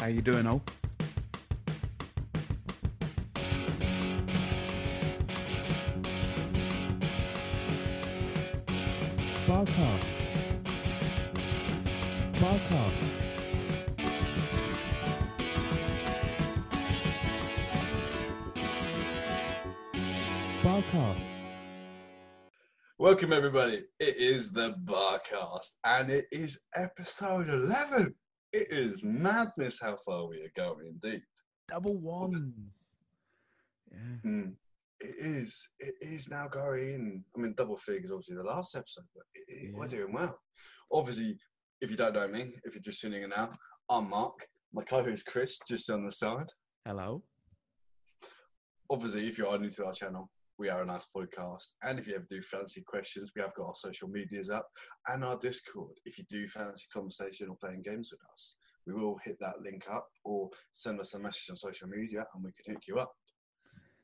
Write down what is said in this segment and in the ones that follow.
How you doing, all? Barcast. Barcast. Barcast. Welcome, everybody. It is the Barcast, and it is episode 11. It is madness how far we are going, indeed. Double ones. Yeah. Mm, It is. It is now going. I mean, double figures, obviously, the last episode, but it, it- we're doing well. Obviously, if you don't know me, if you're just tuning in now, I'm Mark. My co-host Chris, just on the side. Hello. obviously, if you are new to our channel, we are a nice podcast. And if you ever do fancy questions, we have got our social medias up and our Discord. If you do fancy conversation or playing games with us, we will hit that link up or send us a message on social media and we can hook you up.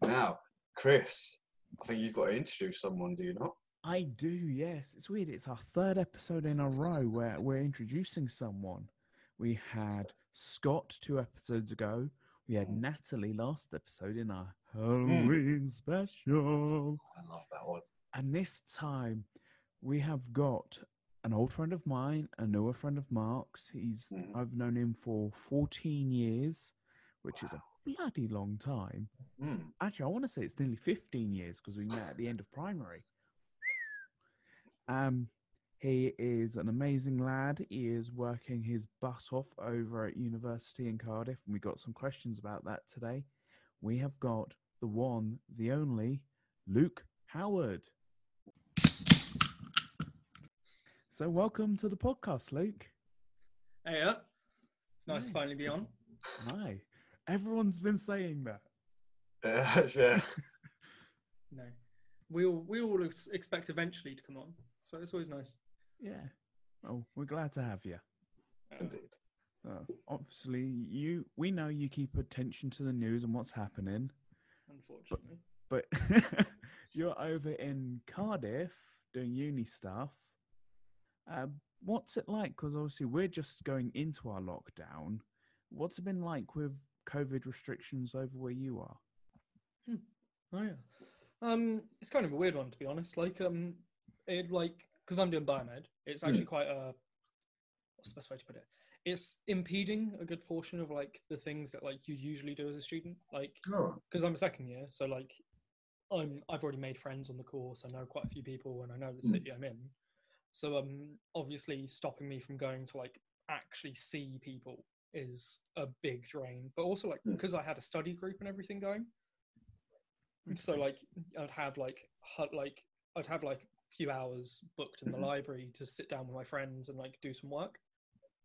Now, Chris, I think you've got to introduce someone, do you not? I do, yes. It's weird. It's our third episode in a row where we're introducing someone. We had Scott two episodes ago. We had Mm. Natalie last episode in our Halloween special. I love that one. And this time we have got an old friend of mine, a newer friend of Mark's. He's Mhm. I've known him for 14 years, which is a bloody long time. Mm. Actually, I want to say it's nearly 15 years because we met at the end of primary. Um, he is an amazing lad. He is working his butt off over at university in Cardiff, and we got some questions about that today. We have got the one, the only, Luke Howard. So, welcome to the podcast, Luke. Hey, yeah. It's nice Hey. to finally be on. Hi. Everyone's been saying that. Uh, yeah, yeah. No, we all we all ex- expect eventually to come on, so it's always nice. Yeah. Oh, we're glad to have you. Uh, Indeed. Uh, obviously, you we know you keep attention to the news and what's happening, unfortunately, but you're over in Cardiff doing uni stuff. Um, what's it like? Because obviously, we're just going into our lockdown. What's it been like with COVID restrictions over where you are? oh yeah. Um, it's kind of a weird one to be honest. Like, um, it like because I'm doing biomed, it's actually quite a what's the best way to put it? It's impeding a good portion of like the things that like you usually do as a student. Like, Oh, because I'm a second year, so like I'm I've already made friends on the course. I know quite a few people, and I know the Mm. city I'm in. So um, obviously stopping me from going to like actually see people is a big drain. But also like Mm. because I had a study group and everything going, so like I'd have like like I'd have like few hours booked in the Mhm. library to sit down with my friends and like do some work.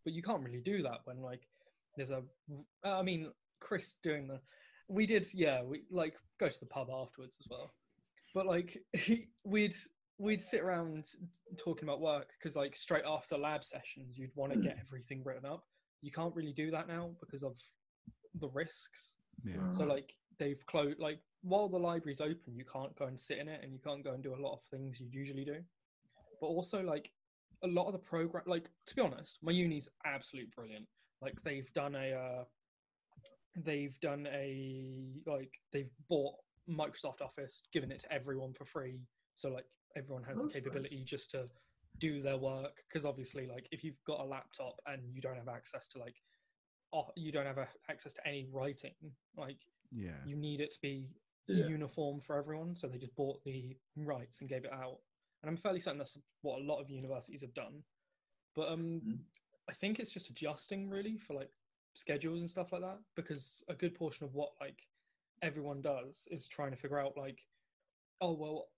But you can't really do that when like there's a I mean Chris doing the we did yeah we like go to the pub afterwards as well but like we'd we'd sit around talking about work because like straight after lab sessions you'd want to get everything written up you can't really do that now because of the risks Yeah. so like they've closed like while the library's open you can't go and sit in it and you can't go and do a lot of things you'd usually do. But also like a lot of the program like to be honest my uni's absolute brilliant. Like they've done a uh, they've done a like they've bought microsoft office given it to everyone for free. So like everyone has Oh, the that's nice. capability just to do their work. Because obviously like if you've got a laptop and you don't have access to like oh, you don't have a, access to any writing like Yeah. you need it to be Yeah. uniform for everyone so they just bought the rights and gave it out and i'm fairly certain that's what a lot of universities have done but um Mhm. i think it's just adjusting really for like schedules and stuff like that because a good portion of what like everyone does is trying to figure out like oh well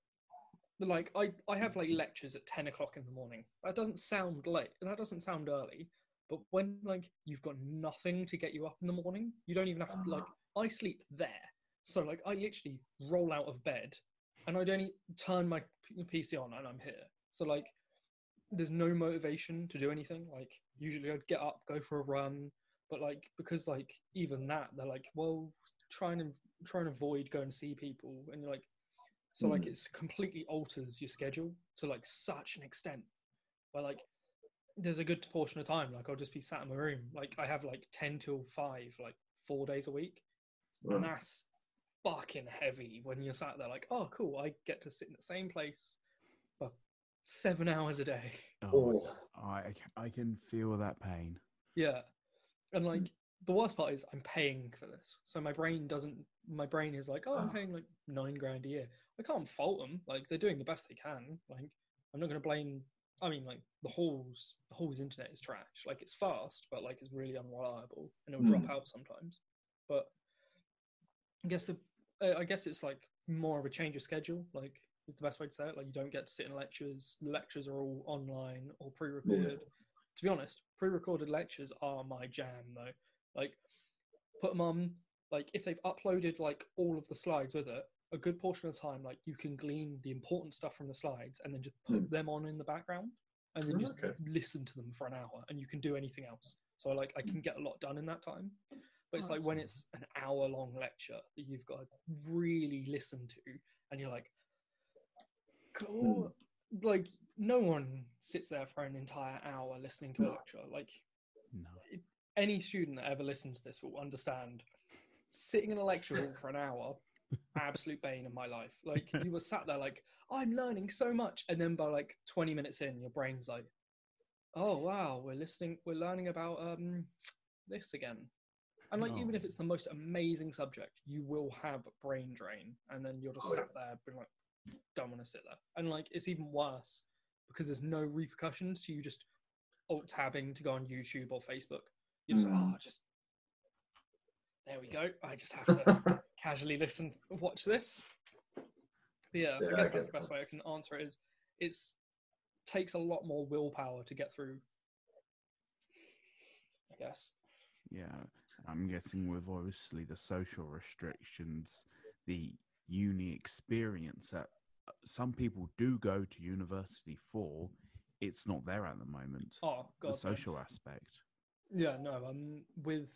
like i i have like lectures at 10 o'clock in the morning that doesn't sound late that doesn't sound early but when like you've got nothing to get you up in the morning you don't even have to like i sleep there. So like i literally roll out of bed and i don't turn my pc on and i'm here. So like there's no motivation to do anything. Like usually i'd get up go for a run but like because like even that they're like well try and try and avoid going to see people. And you're like so like Mm. it's completely alters your schedule to like such an extent where like there's a good portion of time like I'll just be sat in my room. Like I have like ten till five, like four days a week, and that's fucking heavy when you're sat there like, oh cool, I get to sit in the same place for seven hours a day. Oh, Oh, I I can feel that pain. Yeah. And like Mm. the worst part is I'm paying for this. So my brain doesn't my brain is like, oh I'm Ah. paying like nine grand a year. I can't fault them. Like they're doing the best they can. Like I'm not gonna blame I mean like the halls the halls internet is trash. Like it's fast, but like it's really unreliable and it'll drop Mm. out sometimes. But I guess the uh, I guess it's like more of a change of schedule, like is the best way to say it. Like you don't get to sit in lectures. Lectures are all online or pre-recorded. To be honest, pre-recorded lectures are my jam though. Like put them on. Like if they've uploaded like all of the slides with it, a good portion of the time, like you can glean the important stuff from the slides and then just put them on in the background and then Oh, just okay. listen to them for an hour and you can do anything else. So like I can get a lot done in that time. But it's Oh, like when it's an hour long lecture that you've got to really listen to and you're like cool. Like no one sits there for an entire hour listening to a lecture. Like No. any student that ever listens to this will understand sitting in a lecture hall for an hour absolute bane of my life. Like you were sat there like i'm learning so much and then by like 20 minutes in your brain's like oh wow we're listening we're learning about um this again and like even if Oh. it's the most amazing subject you will have brain drain. And then you're just Oh, sat there being like don't want to sit there. And like it's even worse because there's no repercussions so you just alt tabbing to go on youtube or facebook. You're just Mm. oh just there we go. I just have to casually listen watch this. But yeah, Yeah, i I guess get that's the best way i can answer it is it's takes a lot more willpower to get through. I guess. Yeah, I'm guessing with obviously the social restrictions, the uni experience that uh, some people do go to university for, it's not there at the moment. oh god the social aspect. Yeah, no, um, with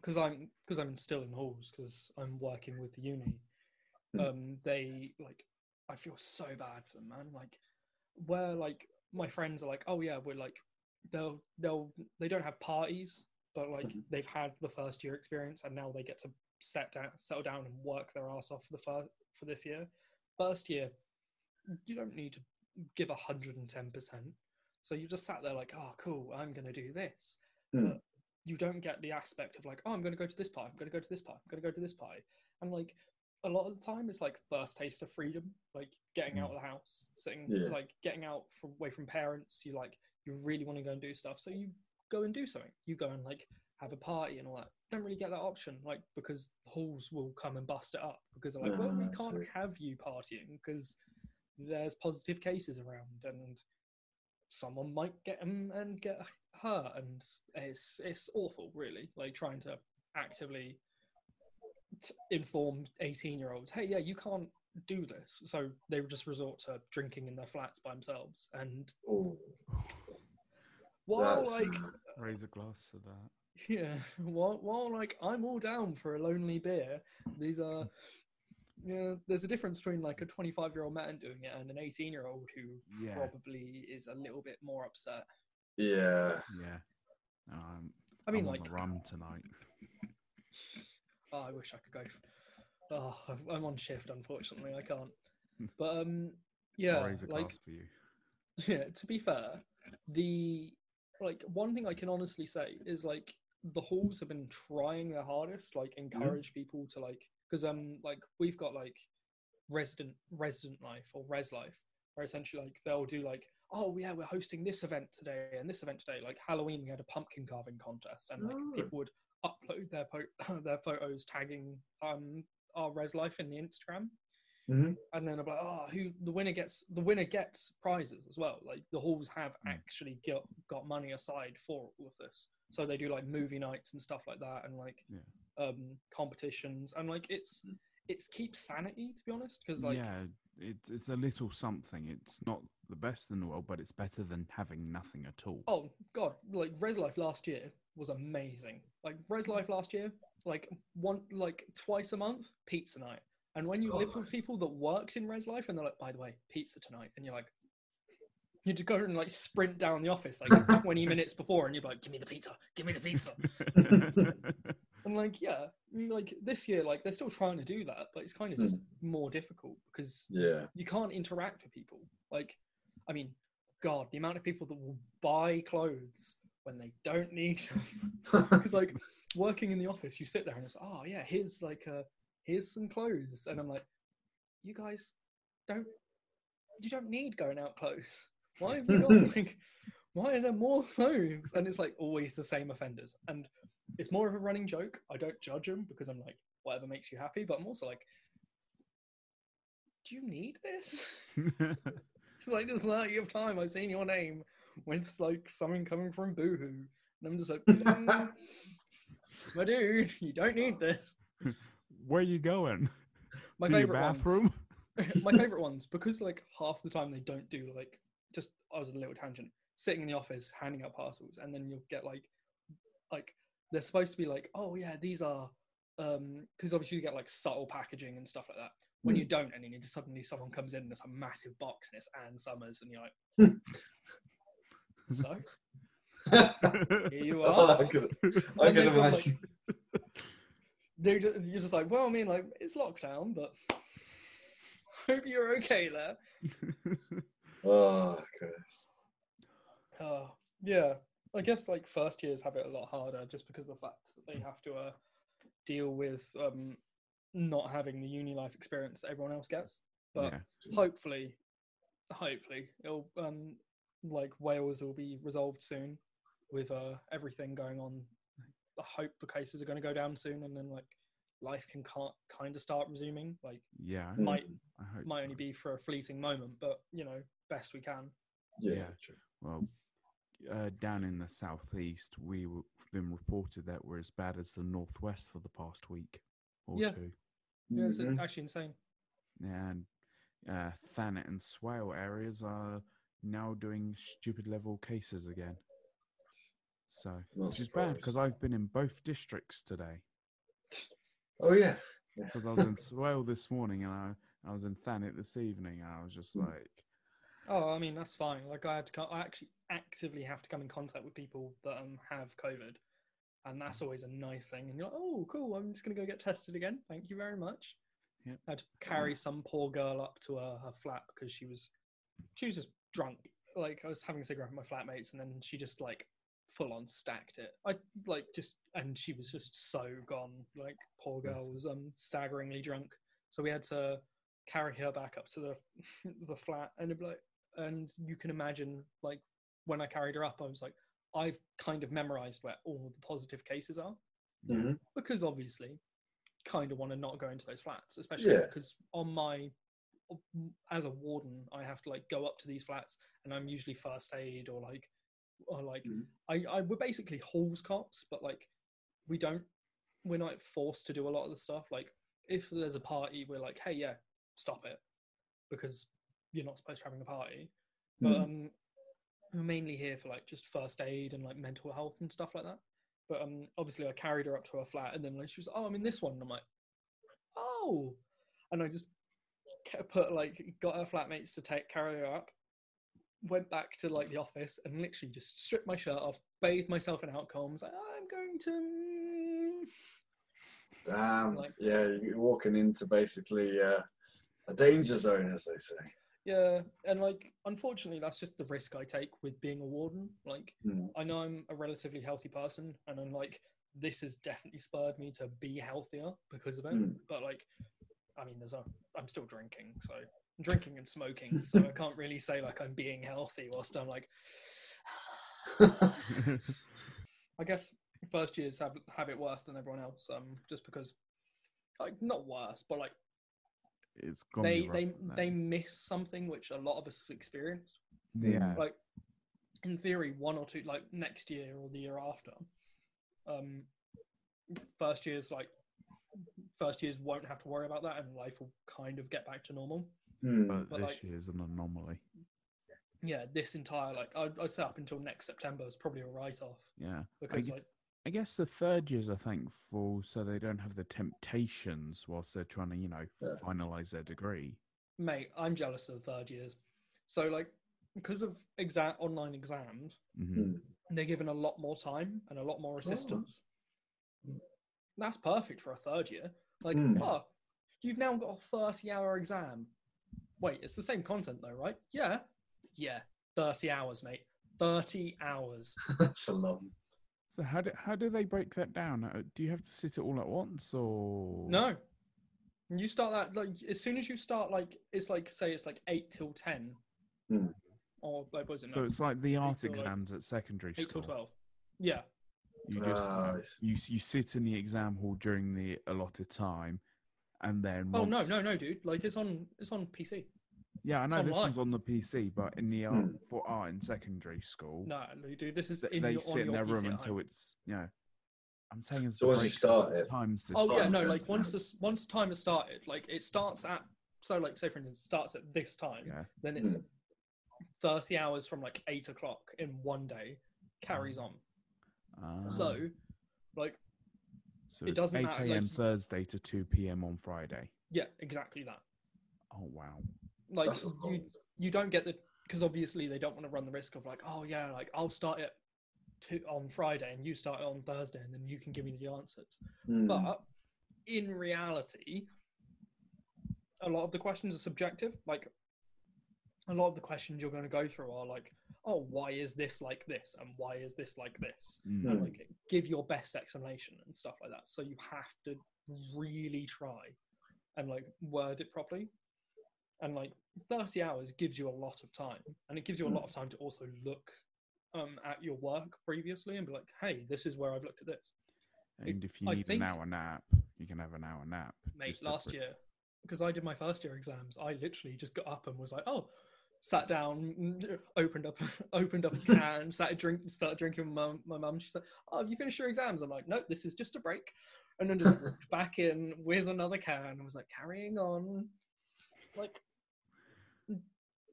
because I'm because I'm still in halls because I'm working with the uni. Mm. Um, they like I feel so bad for them, man. Like where like my friends are like, oh yeah, we're like they'll they'll they don't have parties, but like Mhm. they've had the first year experience and now they get to set down settle down and work their ass off for the first for this year. First year, you don't need to give hundred and ten percent. So you just sat there like, oh cool, I'm gonna do this Hmm. but you don't get the aspect of like, oh, I'm going to go to this party, I'm going to go to this party, I'm going to go to this party, and like a lot of the time it's like first taste of freedom, like getting out of the house, sitting Yeah. like getting out from away from parents. You like you really want to go and do stuff, so you go and do something. You go and like have a party and all that. Don't really get that option, like because halls will come and bust it up because they're like, well, we Ah, can't have you partying because there's positive cases around and someone might get them and get hurt and it's it's awful really like trying to actively t- inform 18 year olds hey yeah you can't do this so they would just resort to drinking in their flats by themselves and Oh, while that's- like Raise a glass to that. yeah while, while like i'm all down for a lonely beer these are yeah there's a difference between like a 25 year old man doing it and an 18 year old who Yeah, probably is a little bit more upset yeah. yeah. Um, i mean I'm like on the rum tonight. Oh, I wish I could go. f- Oh, I'm- I'm on shift, unfortunately. I can't. But um, yeah, raise a glass like for you. yeah. To be fair, the like one thing I can honestly say is like the halls have been trying their hardest, like encourage people to like because um like we've got like resident resident life or res life where essentially like they'll do like oh yeah we're hosting this event today and this event today. Like halloween we had a pumpkin carving contest and like Oh. people would upload their po- their photos tagging um our res life in the instagram Mhm. and then I'm like, oh, who the winner gets the winner gets prizes as well. Like the halls have Mm. actually got got money aside for all of this, so they do like movie nights and stuff like that, and like Yeah. um competitions, and like it's it's keeps sanity to be honest, because like yeah, it's it's a little something. It's not the best in the world, but it's better than having nothing at all. oh god, like Res Life last year was amazing. Like Res Life last year, like one like twice a month pizza night, and when you live with people that worked in Res Life, and they're like, by the way, pizza tonight, and you're like. you just go and like sprint down the office like 20 minutes before, and you're like, "Give me the pizza, give me the pizza." And like, yeah, I mean, like this year, like they're still trying to do that, but it's kind of just more difficult because Yeah. you can't interact with people. Like, I mean, God, the amount of people that will buy clothes when they don't need them. Because like working in the office, you sit there and it's, oh yeah, here's like uh here's some clothes, and I'm like, you guys don't, you don't need going out clothes. Why have you got like, why are there more clothes? And it's like always the same offenders, and it's more of a running joke. I don't judge them because I'm like, whatever makes you happy, but I'm also like, do you need this? It's like there's plenty of time I've seen your name with like something coming from Boohoo, and I'm just like, mm, my dude, you don't need this. Where are you going? My to your favorite ones- bathroom? my favorite ones because like half the time they don't do like just I was a little tangent sitting in the office handing out parcels and then you'll get like like they're supposed to be like oh yeah these are um because obviously you get like subtle packaging and stuff like that when you don't and then you just suddenly someone comes in and it's a massive box and it's Ann Summers and you're like so here you are I can, I And can they've got, like, imagine. They're ju- you're just like well I mean like it's lockdown but hope you're okay there Oh, Chris. Uh, yeah, I guess like first years have it a lot harder just because of the fact that they have to uh, deal with um, not having the uni life experience that everyone else gets. But yeah. hopefully, hopefully, it'll um, like Wales will be resolved soon with uh, everything going on. I hope the cases are going to go down soon, and then like life can kind of start resuming. Like Yeah. Might I hope might so. only be for a fleeting moment, but you know, best we can. Yeah, Yeah. true. Well, uh, down in the southeast, we've been reported that we're as bad as the northwest for the past week or Yeah. two. Yeah, it's Mhm. actually insane. And uh, Thanet and Swale areas are now doing stupid level cases again. So, Not which is bad because. I've been in both districts today. Oh, yeah. Because I was in Swale this morning and I, I was in Thanet this evening. And I was just Hmm. like, Oh, I mean that's fine. Like I have to, co- I actually actively have to come in contact with people that um have COVID, and that's always a nice thing. And you're like, oh, cool. I'm just gonna go get tested again. Thank you very much. Yep. I had to carry some poor girl up to her, her flat because she was, she was just drunk. Like I was having a cigarette with my flatmates, and then she just like full on stacked it. I like just, and she was just so gone. Like poor girl was um staggeringly drunk. So we had to carry her back up to the the flat, and it'd be like, and you can imagine like when I carried her up, I was like, I've kind of memorized where all the positive cases are Mhm. because obviously, kind of want to not go into those flats, especially Yeah. because on my as a warden, I have to like go up to these flats, and I'm usually first aid or like or like Mhm. I, I we're basically halls cops, but like we don't we're not forced to do a lot of the stuff. Like if there's a party, we're like, hey, yeah, stop it because you're not supposed to be having a party. But Mhm. um, we're mainly here for like just first aid and like mental health and stuff like that. But um, obviously I carried her up to her flat, and then like she was, oh, I'm in this one. And I'm like, oh, and I just put like got her flatmates to take carry her up. Went back to like the office and literally just stripped my shirt off, bathed myself in alcohol. and was like, I'm going to. Damn. Like- yeah, you're walking into basically uh, a danger zone, as they say. Yeah, and like unfortunately, that's just the risk I take with being a warden. Like Mm. I know I'm a relatively healthy person, and I'm like, this has definitely spurred me to be healthier because of it. Mm. But like, I mean, there's a, I'm still drinking, so drinking and smoking, so I can't really say like I'm being healthy whilst I'm like, I guess first years have have it worse than everyone else, um, just because, like, not worse, but like it's they they they miss something which a lot of us have experienced. yeah. like in theory one or two like next year or the year after um first years like first years won't have to worry about that and life will kind of get back to normal Mm. but, but, this like- year is an anomaly. yeah this entire like i'd, I'd say up until next september is probably a write-off Yeah. because gue- like I guess the third years are thankful so they don't have the temptations whilst they're trying to, you know, Yeah. finalize their degree. mate i'm jealous of third years so like because of exam online exams, Mhm. Mm. they're given a lot more time and a lot more assistance. Mm. That's perfect for a third year. Like, Mm. oh, you've now got a 30 hour exam. Wait, it's the same content though, right? Yeah. Yeah. 30 hours, mate. 30 hours. That's a long. So how do how do they break that down? Uh, Do you have to sit it all at once, or No. You start that like as soon as you start like it's like say it's like eight till ten. Hmm. Or like what is it? So it's like the art till, like, exams at secondary eight school. till twelve. Yeah. You just uh, you you sit in the exam hall during the allotted time, and then Oh no, no, no, dude. Like it's on it's on PC. Yeah, I know this online. one's on the PC, but in the art, Hmm. for art in secondary school, No, no, dude. This is th- in they your, sit on in your their PC room at until home. it's you know. I'm saying as So the once you start it- time system. Oh yeah, no. Like once this once the time has started, like it starts at so like say for instance it starts at this time, Yeah. then it's Hmm. thirty hours from like eight o'clock in one day carries on. Ah, So like so it it's doesn't 8 a.m. like- Thursday to 2 p.m. on Friday. yeah, exactly that. Oh wow. Like you you don't get the because obviously they don't want to run the risk of like oh yeah like I'll start it to, on Friday and you start it on Thursday and then you can give me the answers. Mm. But in reality, a lot of the questions are subjective. Like a lot of the questions you're going to go through are like, oh, why is this like this, and why is this like this, Mm. and Hmm. like give your best explanation and stuff like that. So you have to really try and like word it properly. And like 30 hours gives you a lot of time, and it gives you a lot of time to also look um, at your work previously and be like, hey, this is where I've looked at this. And if you I need an hour nap, you can have an hour nap. mate last year because i did my first year exams i literally just got up and was like oh sat down opened up opened up a can started drink started drinking with my, my mum she's like oh have you finished your exams i'm like no this is just a break and then just walked back in with another can and was like carrying on like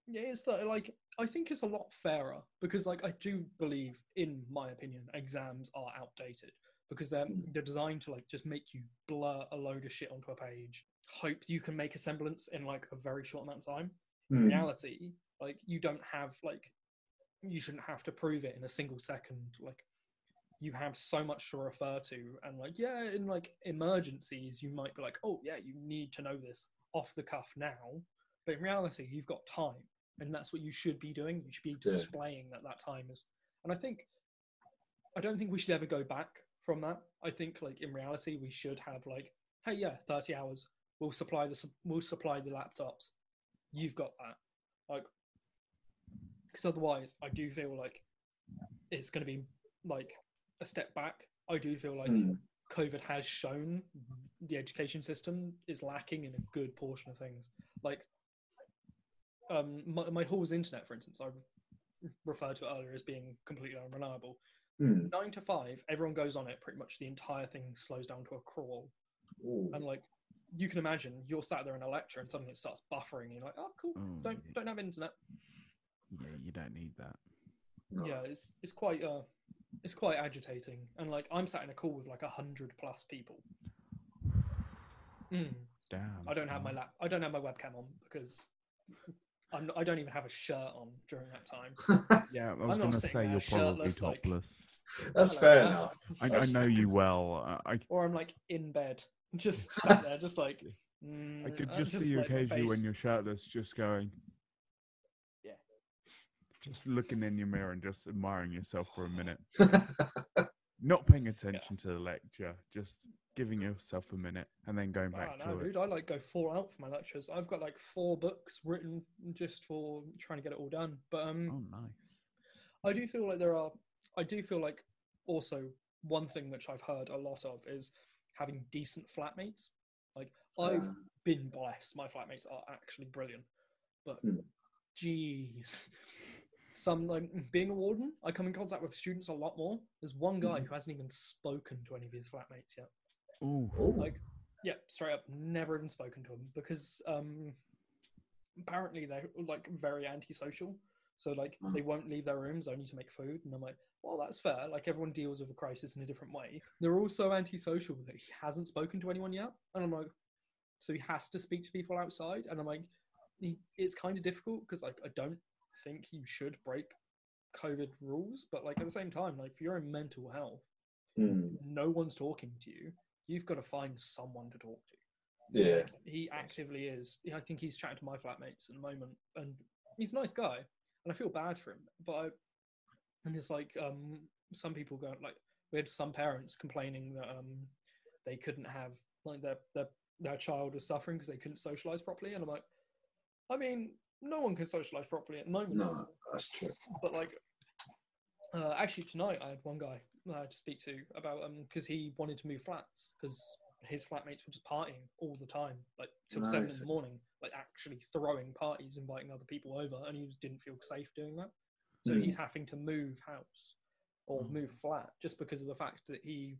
yeah it's that like i think it's a lot fairer because like i do believe in my opinion exams are outdated because they're, they're designed to like just make you blur a load of shit onto a page hope you can make a semblance in like a very short amount of time. In Mm. reality like you don't have like you shouldn't have to prove it in a single second like you have so much to refer to and like yeah in like emergencies you might be like oh yeah you need to know this off the cuff now but in reality you've got time and that's what you should be doing. You should be Yeah. displaying that that time is and i think i don't think we should ever go back from that. I think like in reality we should have like hey yeah 30 hours we'll supply the we'll supply the laptops. You've got that. Like because otherwise i do feel like it's going to be like a step back. I do feel like Mm. covid has shown the education system is lacking in a good portion of things. Like um my, my hall's internet for instance i referred to it earlier as being completely unreliable Mm. nine to five everyone goes on it pretty much the entire thing slows down to a crawl Ooh. and like you can imagine you're sat there in a lecture and suddenly it starts buffering and you're like oh cool Oh, don't yeah. don't have internet Yeah, you don't need that. No. yeah it's it's quite uh it's quite agitating and like i'm sat in a call with like a hundred plus people mm, Damn. i don't have my lap i don't have my webcam on because i'm not, i don't even have a shirt on during that time Yeah, I was gonna say you're probably shirtless, like- topless. That's Hello fair enough. I, I know you well. uh, I or i'm like in bed just sat there just like mm, I could uh, just see you like, my occasionally when face- you're shirtless, just going. Yeah. Just looking in your mirror and just admiring yourself for a minute, not paying attention to the lecture, just giving yourself a minute, and then going back Oh, no, to it. dude, I like go four out for my lectures. I've got like four books written just for trying to get it all done. But um, Oh, nice. I do feel like there are. I do feel like also one thing which I've heard a lot of is having decent flatmates. Like I've Ah. been blessed. My flatmates are actually brilliant. But Hmm. Geez, some like being a warden, I come in contact with students a lot more. There's one guy Mhm. who hasn't even spoken to any of his flatmates yet. Oh, Ooh. Like, yeah, straight up, never even spoken to him because um, apparently they're like very antisocial. So like Mm. they won't leave their rooms only to make food, and I'm like, well, that's fair. Like everyone deals with a crisis in a different way. They're also antisocial that he hasn't spoken to anyone yet, and I'm like, so he has to speak to people outside, and I'm like, he, it's kind of difficult because like I don't think you should break COVID rules, but like at the same time, like for your own mental health, Mm. no one's talking to you. You've got to find someone to talk to. Yeah. Like, he actively is. I think he's chatting to my flatmates at the moment, and he's a nice guy, and I feel bad for him. But I, and it's like um, some people go like we had some parents complaining that um, they couldn't have like their their their child was suffering because they couldn't socialize properly, and I'm like, I mean, no one can socialize properly at the moment. No, that's true. But like, uh, actually tonight I had one guy I had to speak to about um because he wanted to move flats because his flatmates were just partying all the time, like till seven in the morning, like actually throwing parties, inviting other people over, and he just didn't feel safe doing that. So Hmm. he's having to move house or Mm. move flat just because of the fact that he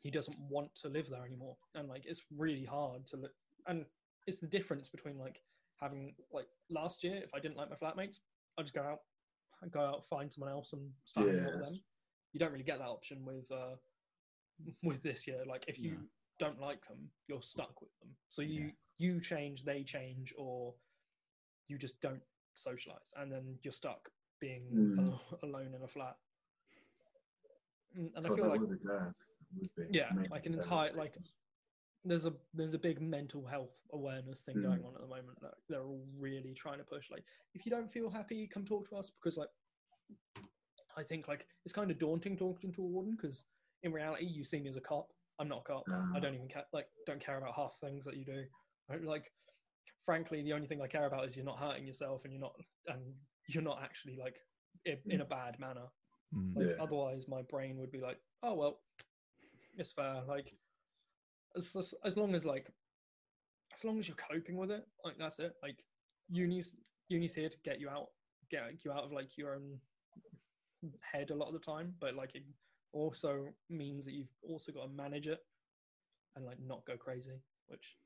he doesn't want to live there anymore, and like it's really hard to look. And it's the difference between like having like last year, if I didn't like my flatmates, I'd just go out, I'd go out, find someone else, and start hanging out with them. You don't really get that option with uh with this year. Like if you No. don't like them, you're stuck with them. So you Yeah. you change, they change, or you just don't socialize, and then you're stuck being Mm. alone in a flat. Mm, And I feel like would be. Would be. Yeah, like an entire- like- there's a there's a big mental health awareness thing Mm. going on at the moment that they're all really trying to push. Like, if you don't feel happy, come talk to us because like I think like it's kind of daunting talking to a warden because in reality you see me as a cop. I'm not a cop. I Ah. don't even care like don't care about half things that you do. I, like frankly, the only thing I care about is you're not hurting yourself and you're not and you're not actually like in, in a bad manner. Mm. Like, Yeah. Otherwise, my brain would be like, "Oh well, it's fair." Like, as as- as long as like, as long as you're coping with it, like that's it. Like, uni's uni's here to get you out, get you out of like your own head a lot of the time. But like, it also means that you've also got to manage it and like not go crazy, which.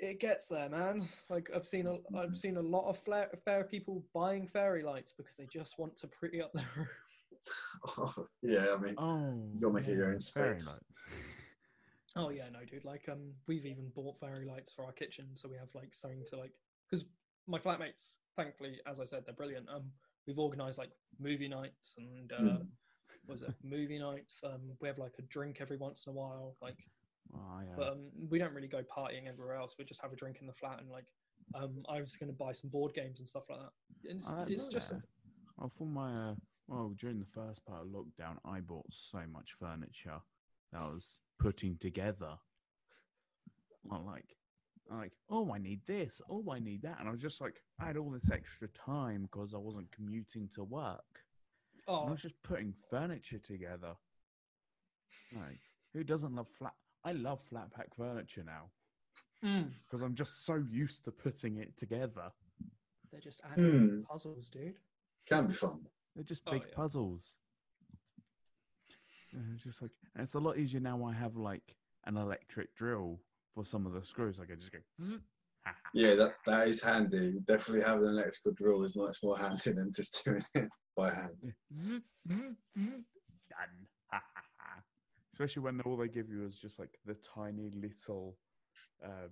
It gets there, man. Like I've seen a, I've seen a lot of flair, fair people buying fairy lights because they just want to pretty up their room. yeah, I mean, Oh, You gotta make your own very space. Oh yeah, no, dude. Like, um, we've even bought fairy lights for our kitchen, so we have like something to like. Because my flatmates, thankfully, as I said, they're brilliant. Um, we've organised like movie nights and uh, what was it movie nights? Um, we have like a drink every once in a while. Like, Oh, yeah. but um, we don't really go partying everywhere else. We just have a drink in the flat and like, um, I was going to buy some board games and stuff like that. And It's, Oh, it's just. Well, for my uh, well, during the first part of lockdown, I bought so much furniture that was putting together. Well, like, like, oh, I need this. Oh, I need that, and I was just like, I had all this extra time because I wasn't commuting to work. And I oh was just putting furniture together. Like, who doesn't love flat? I love flat pack furniture now mm, because I'm just so used to putting it together. they're just adding Hmm. puzzles, dude. Can be fun. They're just Oh, big yeah. puzzles. And it's just like, and it's a lot easier now. I have like an electric drill for some of the screws. I can just go. Yeah, that, that is handy. Definitely having an electrical drill is much more handy than just doing it by hand. Done. Ha, ha, ha. Especially when all they give you is just like the tiny little uh,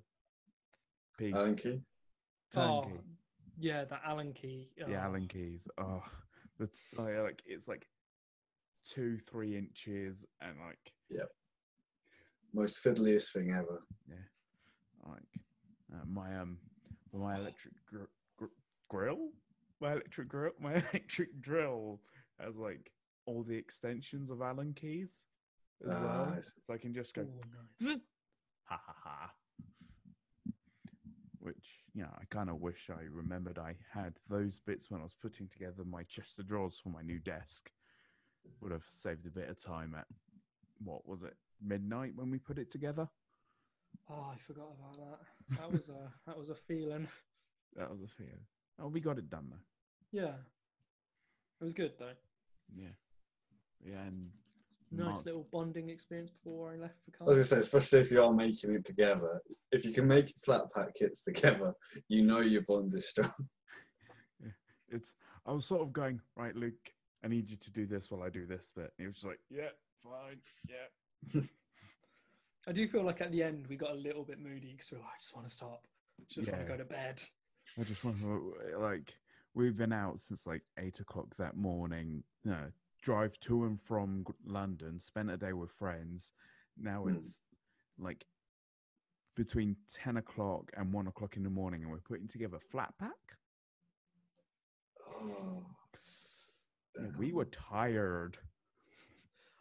piece. Allen key. turn Oh, yeah, the Allen key. The oh. Allen keys. Oh, that's like, like it's like two, three inches, and like yeah, Most fiddliest thing ever. Yeah, like uh, my um my electric gr- gr- grill? My electric grill? My electric drill has like all the extensions of allen keys as well. Nice. so i can just go Ooh, nice. ha ha ha. Which yeah i kind of wish i remembered i had those bits when i was putting together my chest of drawers for my new desk would have saved a bit of time at what was it midnight when we put it together Oh, I forgot about that. That was a that was a feeling. that was a feeling. oh we got it done though Yeah, it was good though. Yeah. Yeah, and Nice Mark- little bonding experience before I left for I was college. gonna say, especially if you are making it together, if you can make flat pack kits together, you know your bond is strong. it's I was sort of going, right, Luke, I need you to do this while I do this bit. And he was just like, Yeah, fine, yeah. I do feel like at the end we got a little bit moody because we are like, I just want to stop. Just want Yeah. to go to bed. I just want to like we've been out since like eight o'clock that morning. No, drive to and from London, spent a day with friends. Now Hmm. it's like between ten o'clock and one o'clock in the morning, and we're putting together flat pack. Oh, Yeah, we were tired.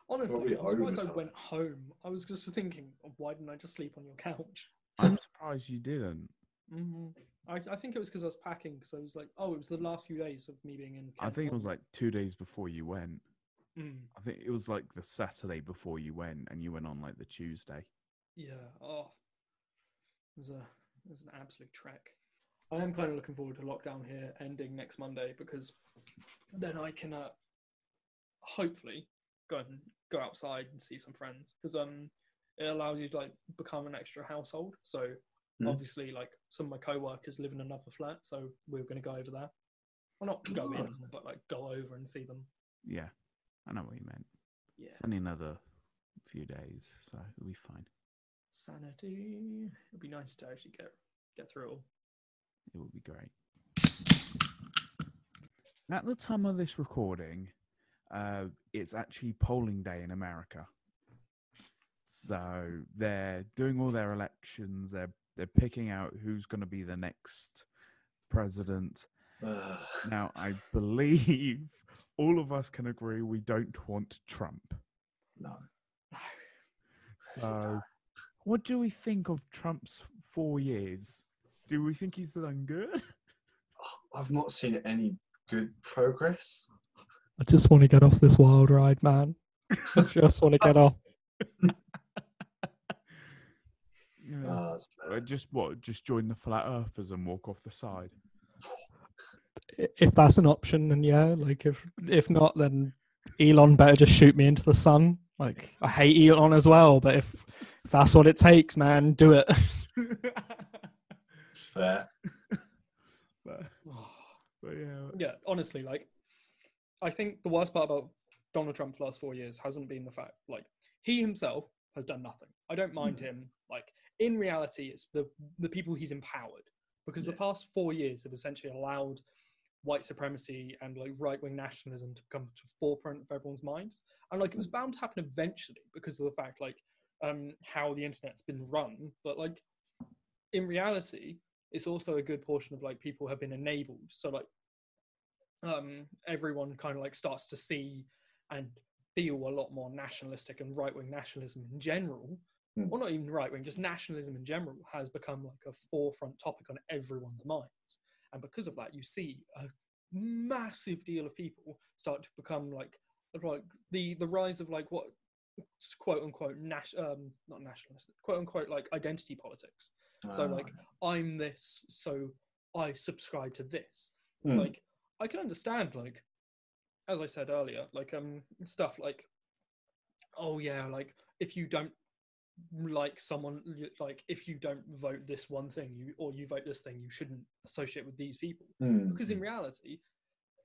Honestly, Probably I'm surprised I went home. I was just thinking, why didn't I just sleep on your couch? I'm surprised you didn't. hmm I, I think it was because I was packing. Because I was like, oh, it was the last few days of me being in. I think it was like two days before you went. Mm, I think it was like the Saturday before you went, and you went on like the Tuesday. yeah. Oh, it was a it was an absolute trek. I am kind of looking forward to lockdown here ending next Monday because then I can uh, hopefully go and go outside and see some friends because um it allows you to like become an extra household. So Hmm. obviously, like some of my co-workers live in another flat, so we are going to go over there. Well, not go in, but like go over and see them. Yeah, I know what you meant. Yeah, It's only another few days, so it'll be fine. sanity. It'd be nice to actually get get through it all. It would be great. At the time of this recording, uh, it's actually polling day in America. So they're doing all their elections. They're they're picking out who's going to be the next president. Ugh. Now, I believe all of us can agree we don't want Trump. no. So, what do we think of Trump's four years? Do we think he's done good? I've not seen any good progress. I just want to get off this wild ride, man. I just want to get off. Yeah. Ah, Uh, bad. just what? Just join the flat earthers and walk off the side. If that's an option, then yeah. Like if if not, then Elon better just shoot me into the sun. Like I hate Elon as well, but if, if that's what it takes, man, do it. Fair. but, but yeah, yeah, honestly, like I think the worst part about Donald Trump's last four years hasn't been the fact like he himself has done nothing. I don't mind him. Like in reality, it's the the people he's empowered because the past four years have essentially allowed white supremacy and like right wing nationalism to come to forefront of everyone's minds. And like it was bound to happen eventually because of the fact like um how the internet's been run. But like in reality, it's also a good portion of like people have been enabled. So like um everyone kind of like starts to see and feel a lot more nationalistic and right wing nationalism in general. Hmm. Well, not even right wing, just nationalism in general has become like a forefront topic on everyone's minds. And because of that, you see a massive deal of people start to become like like the the rise of like what quote unquote nas- um not nationalist quote unquote like identity politics so Ah, like i'm this so i subscribe to this. Hmm. like i can understand like as i said earlier like um stuff like oh yeah like if you don't like someone like if you don't vote this one thing you or you vote this thing you shouldn't associate with these people. Hmm. because in reality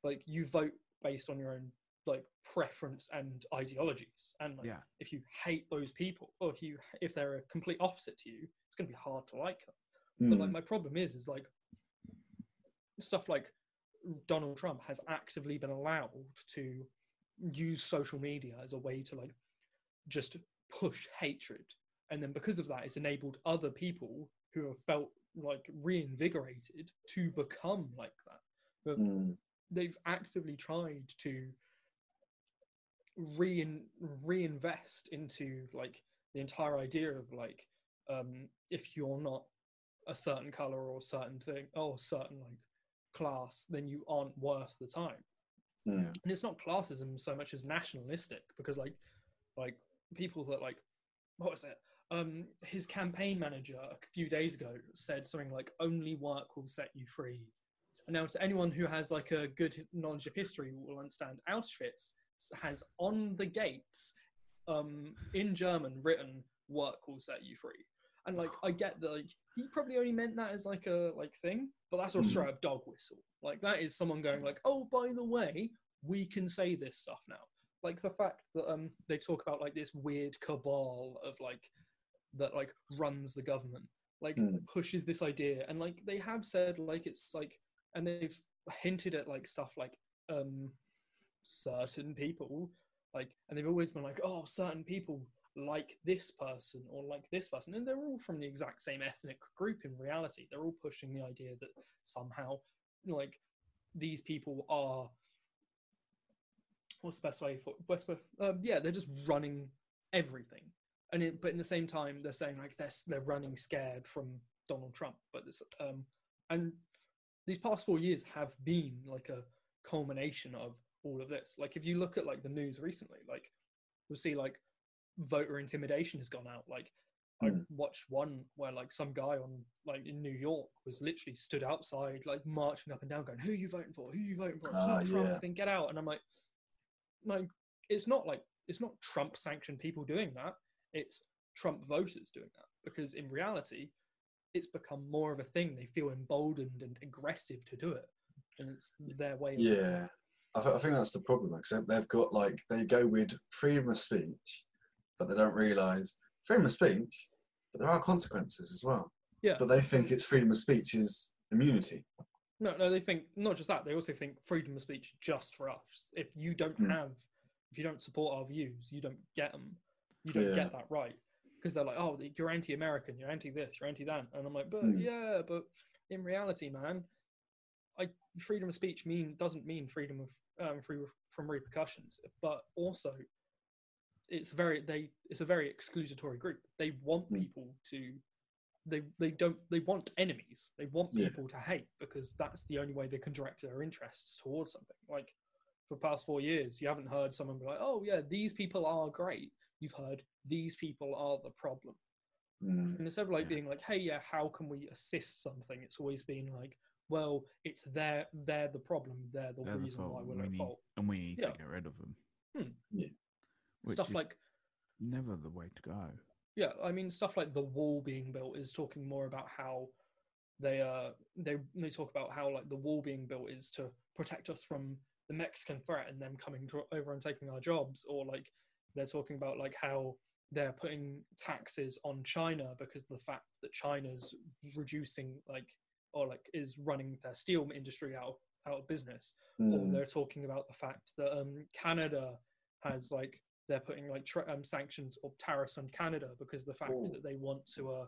like you vote based on your own like preference and ideologies. And like yeah, if you hate those people or if you if they're a complete opposite to you it's going to be hard to like them but like Hmm. my problem is is like stuff like donald trump has actively been allowed to use social media as a way to like just push hatred and then because of that it's enabled other people who have felt like reinvigorated to become like that but Hmm. they've actively tried to rein, reinvest into like the entire idea of like um if you're not a certain color or certain thing or certain like class then you aren't worth the time. Hmm. and it's not classism so much as nationalistic because like like people that like what was it? Um his campaign manager a few days ago said something like only work will set you free. And now to anyone who has like a good knowledge of history will understand auschwitz has on the gates um in german written work will set you free and like i get that like he probably only meant that as like a like thing but that's a Hmm. straight up dog whistle like that is someone going like oh by the way we can say this stuff now like the fact that um they talk about like this weird cabal of like that like runs the government like Hmm. pushes this idea and like they have said like it's like and they've hinted at like stuff like um certain people like and they've always been like oh certain people like this person or like this person. And they're all from the exact same ethnic group in reality. They're all pushing the idea that somehow like these people are what's the best way for best way, um, yeah they're just running everything. And it, but in the same time they're saying like they're they're running scared from Donald Trump. But this um and these past four years have been like a culmination of all of this. Like if you look at like the news recently like you'll see like voter intimidation has gone out. Like I Hmm. watched one where like some guy on like in New York was literally stood outside like marching up and down going who are you voting for? Who are you voting for? It's Ah, not Trump yeah. I think get out. And I'm like like it's not like it's not Trump sanctioned people doing that. It's Trump voters doing that because in reality it's become more of a thing. They feel emboldened and aggressive to do it and it's their way of Yeah, I, th- I think that's the problem because they've got like they go with freedom of speech, but they don't realise freedom of speech, but there are consequences as well. yeah But they think it's freedom of speech is immunity. No, no, they think not just that. They also think freedom of speech just for us. If you don't Hmm. have, if you don't support our views, you don't get them. You don't Yeah. get that right because they're like, oh, you're anti-American, you're anti-this, you're anti-that, and I'm like, but Hmm. yeah, but in reality, man, I freedom of speech mean doesn't mean freedom of um, free from repercussions, but also it's very they it's a very exclusatory group. They want Hmm. people to they they don't they want enemies. They want Yeah. people to hate because that's the only way they can direct their interests towards something. Like for the past four years, you haven't heard someone be like, "Oh yeah, these people are great." You've heard these people are the problem. Mm. And instead of like Yeah. being like, "Hey, yeah, how can we assist something?" It's always been like, "Well, it's their they're the problem. They're the They're the reason why we're we at need- fault." and we need Yeah. to get rid of them. Hmm. Yeah. Which Stuff is like never the way to go. yeah i mean stuff like the wall being built is talking more about how they uh they they talk about how like the wall being built is to protect us from the mexican threat and them coming to, over and taking our jobs or like they're talking about like how they're putting taxes on china because of the fact that china's reducing like or like is running their steel industry out out of business or Mm. they're talking about the fact that um, Canada has like they're putting like tra- um, sanctions or tariffs on Canada because of the fact Ooh. that they want to uh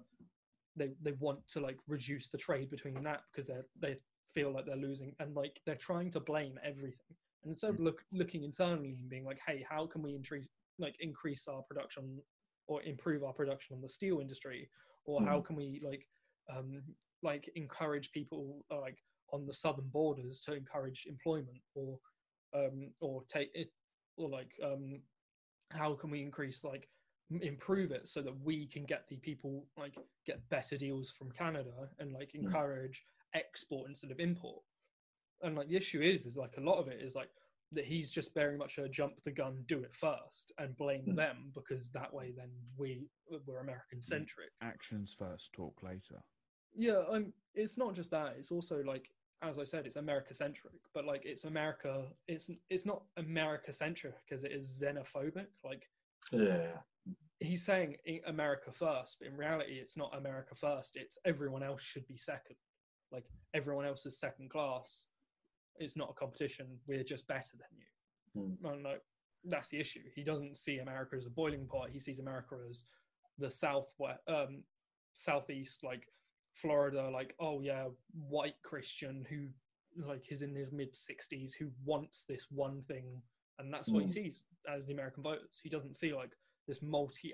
they they want to like reduce the trade between that because they they feel like they're losing and like they're trying to blame everything. And instead of look, looking internally and being like hey how can we increase like increase our production or improve our production on the steel industry? Or how can we like um like encourage people uh, like on the southern borders to encourage employment or um or take it or like um how can we increase like improve it so that we can get the people like get better deals from canada and like Mm. encourage export instead of import and like the issue is is like a lot of it is like that he's just very much a jump the gun do it first and blame Mm. them because that way then we we're american centric Actions first, talk later. yeah um it's not just that it's also like as i said it's america centric but like it's america it's it's not america centric because it is xenophobic like Yeah. he's saying america first but in reality it's not america first it's everyone else should be second. Like everyone else is second class. It's not a competition. We're just better than you. Mm. no no that's the issue. He doesn't see america as a boiling pot. He sees america as the south um southeast like florida like oh yeah white christian who like is in his mid 60s who wants this one thing and that's what he Mm. sees as the american voters he doesn't see like this multi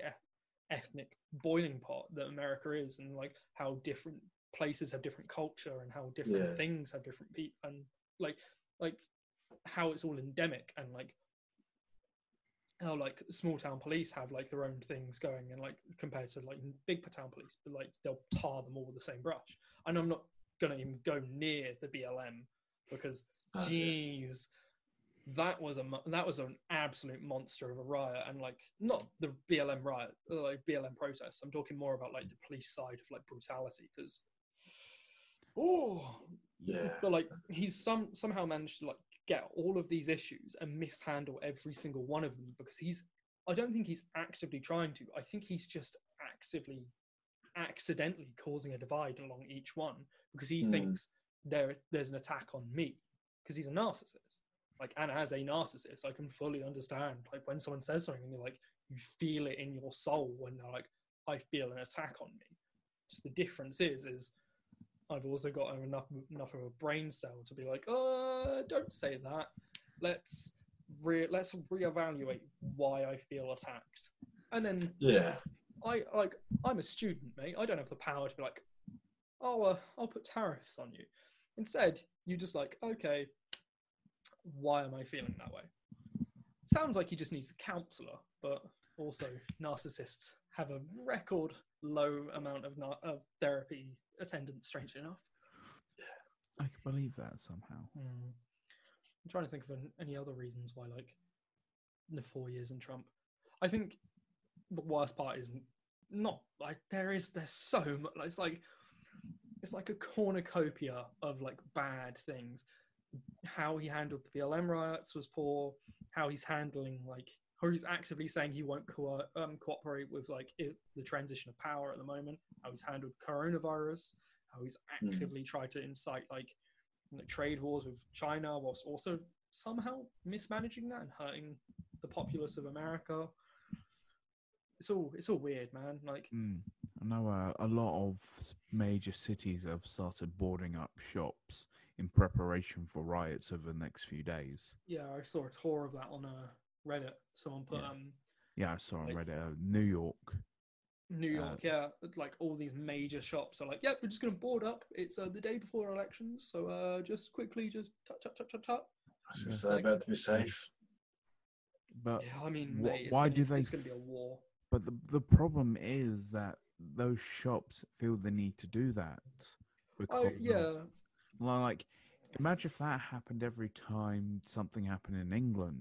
ethnic boiling pot that america is and like how different places have different culture and how different Yeah. things have different people and like like how it's all endemic and like how like small town police have like their own things going and like compared to like big town police but like they'll tar them all with the same brush and i'm not gonna even go near the blm because Ah, yeah. jeez that was a that was an absolute monster of a riot and like not the blm riot uh, like blm protest i'm talking more about like the police side of like brutality because oh Yeah. but like he's some somehow managed to like get all of these issues and mishandle every single one of them because he's i don't think he's actively trying to i think he's just actively accidentally causing a divide along each one because he Mm. thinks there there's an attack on me because he's a narcissist. Like, and as a narcissist, I can fully understand like when someone says something and you're like, you feel it in your soul when they're like, I feel an attack on me. Just the difference is, is I've also got enough enough of a brain cell to be like, uh, don't say that. Let's re- let's reevaluate why I feel attacked, and then Yeah. I like I'm a student, mate. I don't have the power to be like, oh, uh, I'll put tariffs on you. Instead, you just like, okay, why am I feeling that way? Sounds like he just needs a counselor, but also narcissists have a record low amount of, na- of therapy attendance. Strangely enough, I can believe that somehow. Hmm. I'm trying to think of an, any other reasons why, like, the four years in Trump. I think the worst part is not like there is there's so much. It's like it's like a cornucopia of like bad things. How he handled the BLM riots was poor. How he's handling like, or he's actively saying he won't co- um, cooperate with like i the transition of power at the moment. How he's handled coronavirus. How he's Mm. actively tried to incite like like trade wars with China, whilst also somehow mismanaging that and hurting the populace of America. It's all it's all weird, man. Like Mm. I know uh, a lot of major cities have started boarding up shops in preparation for riots over the next few days. yeah, I saw a tour of that on uh, Reddit. Someone put Yeah. um Yeah, I saw on Like- Reddit, uh, New York. New Uh, York, yeah, like all these major shops are like, yep, we're just gonna board up. It's uh, the day before elections, so uh, just quickly, just tut tut tut tut tut. I was Yeah. gonna say about to be safe. But Yeah, I mean, wh- mate, it's why gonna, do they It's gonna be a f- war. but the the problem is that those shops feel the need to do that. Oh because of- yeah, like imagine if that happened every time something happened in England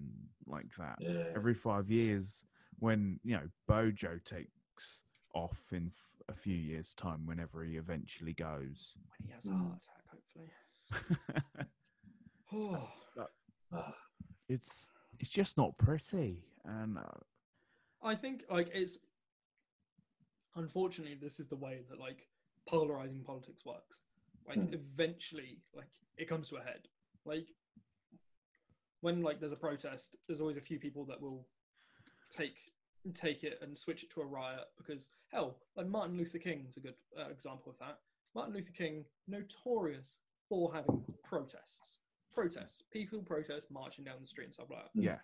like that. Yeah. Every five years, when you know Bojo takes off in f- a few years' time, whenever he eventually goes. when he has a Mm. heart attack, hopefully. Oh, it's it's just not pretty, and uh, I think like it's unfortunately this is the way that like polarizing politics works. Like Hmm. eventually, like it comes to a head. Like when like there's a protest, there's always a few people that will take take it and switch it to a riot because hell, like Martin Luther King's a good uh, example of that. Martin Luther King, notorious for having protests, protests, peaceful protests, marching down the street and stuff like that. yeah,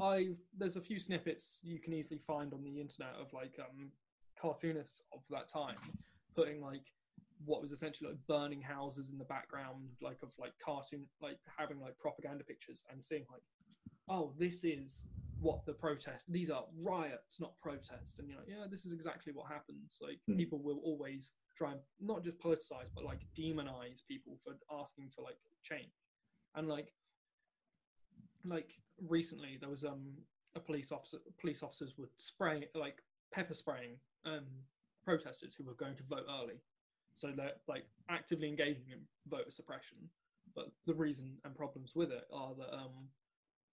I've there's a few snippets you can easily find on the internet of like um cartoonists of that time putting like what was essentially like burning houses in the background like of like cartoon like having like propaganda pictures and seeing like oh this is what the protest these are riots not protests. And you're like yeah this is exactly what happens. Like Hmm. people will always try and not just politicize but like demonize people for asking for like change. And like like recently there was um a police officer police officers would spray like pepper spraying um protesters who were going to vote early so they're like actively engaging in voter suppression but the reason and problems with it are that um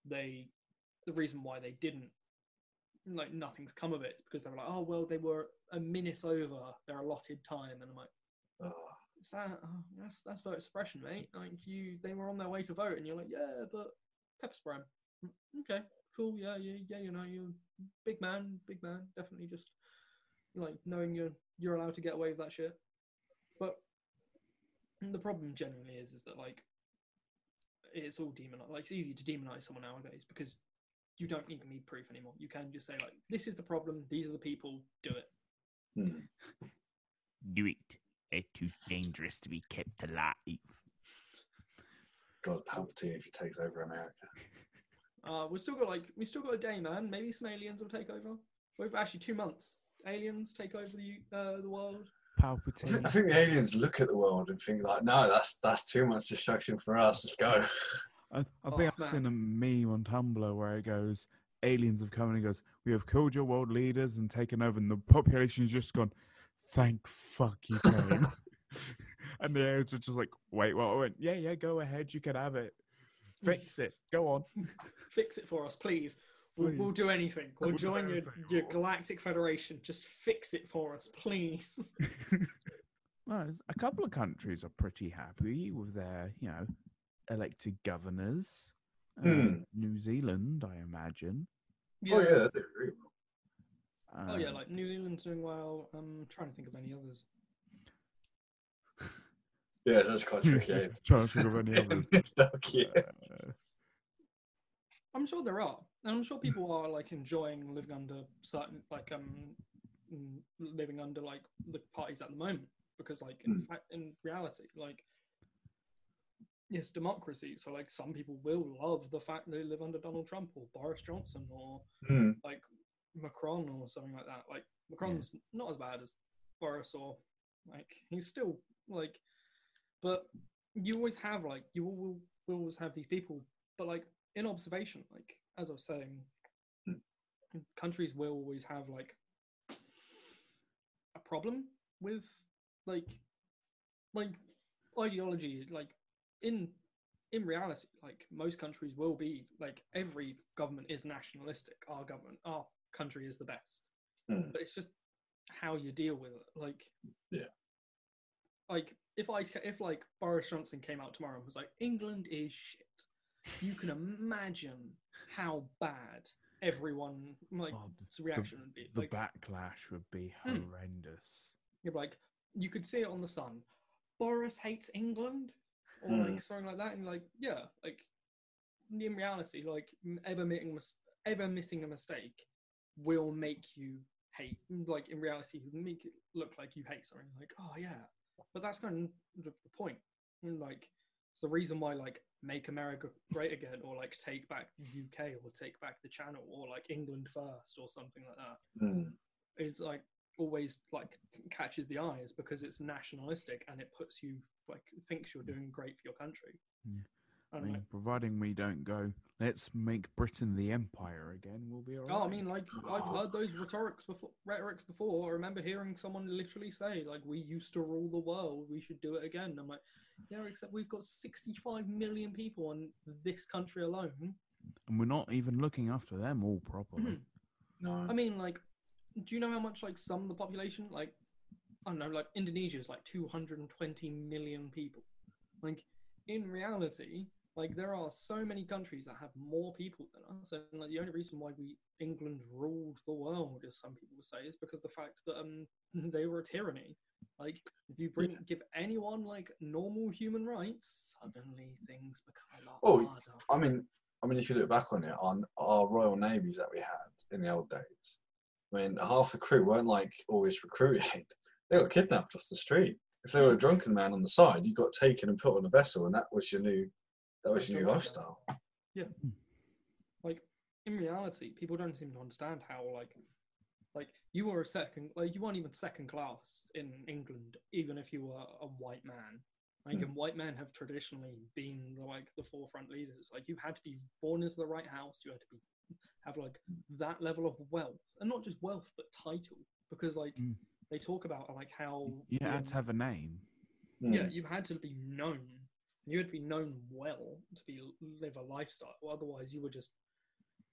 they the reason why they didn't like nothing's come of it is because they were like oh well they were a minute over their allotted time and i'm like ah. is that oh, that's that's voter suppression, mate. Like you, they were on their way to vote, and you're like, yeah, but pepper spray 'em. "Mm, Okay, cool, yeah, yeah, yeah. You know, you're big man, big man. Definitely just like knowing you're you're allowed to get away with that shit. But the problem generally is is that like it's all demon like it's easy to demonize someone nowadays because you don't even need proof anymore. You can just say like, this is the problem. These are the people. Do it. Hmm. do it. It's too dangerous to be kept alive. God, Palpatine if he takes over America. Uh, we've still got like we still got a day, man. Maybe some aliens will take over. We've actually two months. Aliens take over the uh, the world. I think, I think the aliens look at the world and think like, no, that's that's too much destruction for us. Let's go. I, I Oh, think I've seen a meme on Tumblr where it goes, aliens have come and it goes, we have killed your world leaders and taken over, and the population's just gone, thank fuck you came. and the aliens are just like, wait, what? I went, yeah, yeah, go ahead, you can have it. Fix it. Go on. Fix it for us, please. We'll, we'll do anything. We'll We'll join your, your galactic federation. Just fix it for us, please. well, a couple of countries are pretty happy with their, you know, elected governors. Uh, Hmm. New Zealand, I imagine. Oh yeah, they do really well. Oh yeah, Um, like New Zealand's doing well. I'm trying to think of any others. Yeah, that's quite tricky. Trying to think of any others. Uh, I'm sure there are, and I'm sure people are like enjoying living under certain like um mm, living under like the parties at the moment because like in Hmm. fact in reality like it's democracy so like some people will love the fact they live under Donald Trump or Boris Johnson or Hmm. like Macron or something like that like Macron's not as bad as Boris or like he's still like but you always have like you will, will always have these people but like in observation like as i was saying Hmm. countries will always have like a problem with like like ideology like in in reality like most countries will be like every government is nationalistic our government our country is the best Hmm. but it's just how you deal with it like Yeah. like if i if like boris johnson came out tomorrow and was like england is shit you can imagine how bad everyone like Oh, his reaction would be the like backlash would be Hmm. horrendous. you're like you could see it on the sun boris hates england or Hmm. like something like that and like yeah like in reality like ever making ever missing a mistake will make you hate like in reality make it look like you hate something like oh yeah but that's kind of the point. point like it's the reason why like make america great again or like take back the uk or take back the channel or like england first or something like that hmm. is like always like catches the eyes because it's nationalistic and it puts you like thinks you're doing great for your country. Yeah. I mean, like, providing we don't go, let's make Britain the empire again, we'll be alright. oh, I mean, like I've heard those rhetorics before. Rhetorics before. I remember hearing someone literally say, like, "We used to rule the world. We should do it again." I'm like, yeah, except we've got 65 million people in this country alone. and we're not even looking after them all properly. Mhm. No. I mean, like, do you know how much like some of the population, like, I don't know, like Indonesia is like 220 million people. Like, in reality, like there are so many countries that have more people than us, and like the only reason why we England ruled the world, as some people say, is because the fact that um they were a tyranny. Like, if you bring give anyone like normal human rights, suddenly things become a lot Oh, harder. I mean, I mean, if you look back on it, on our Royal Navies that we had in the old days, I mean, half the crew weren't like always recruited. They got kidnapped off the street. If they were a drunken man on the side, you got taken and put on a vessel, and that was your new, that was your your new lifestyle. Yeah, hmm. like in reality people don't seem to understand how like like you were a second like you weren't even second class in england even if you were a white man like Hmm. and white men have traditionally been like the forefront leaders like you had to be born into the right house you had to be have like that level of wealth and not just wealth but title because like Mm. they talk about like how You had in- to have a name. yeah, Mm. you had to be known. You had to be known well to be live a lifestyle. Otherwise, you were just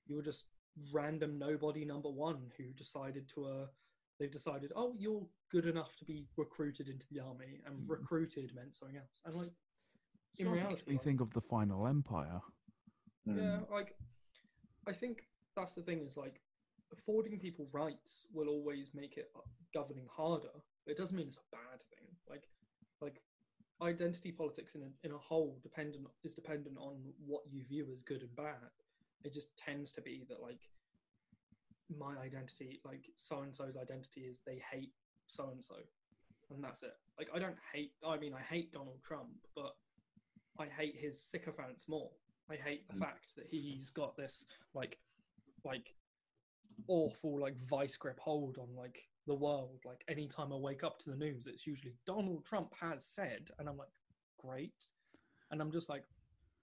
you were just random nobody number one who decided to uh they've decided oh you're good enough to be recruited into the army and Mm. recruited meant something else and like in Sort reality makes me like, think of the final empire. Mm. yeah like i think that's the thing is like affording people rights will always make it uh, governing harder but it doesn't mean it's a bad thing like like identity politics in a, in a whole dependent is dependent on what you view as good and bad it just tends to be that like my identity like so and so's identity is they hate so and so and that's it like i don't hate i mean i hate donald trump but i hate his sycophants more I hate the Mm. fact that he's got this like like awful like vice grip hold on like the world. Like anytime I wake up to the news, it's usually Donald Trump has said, and I'm like, great. And I'm just like,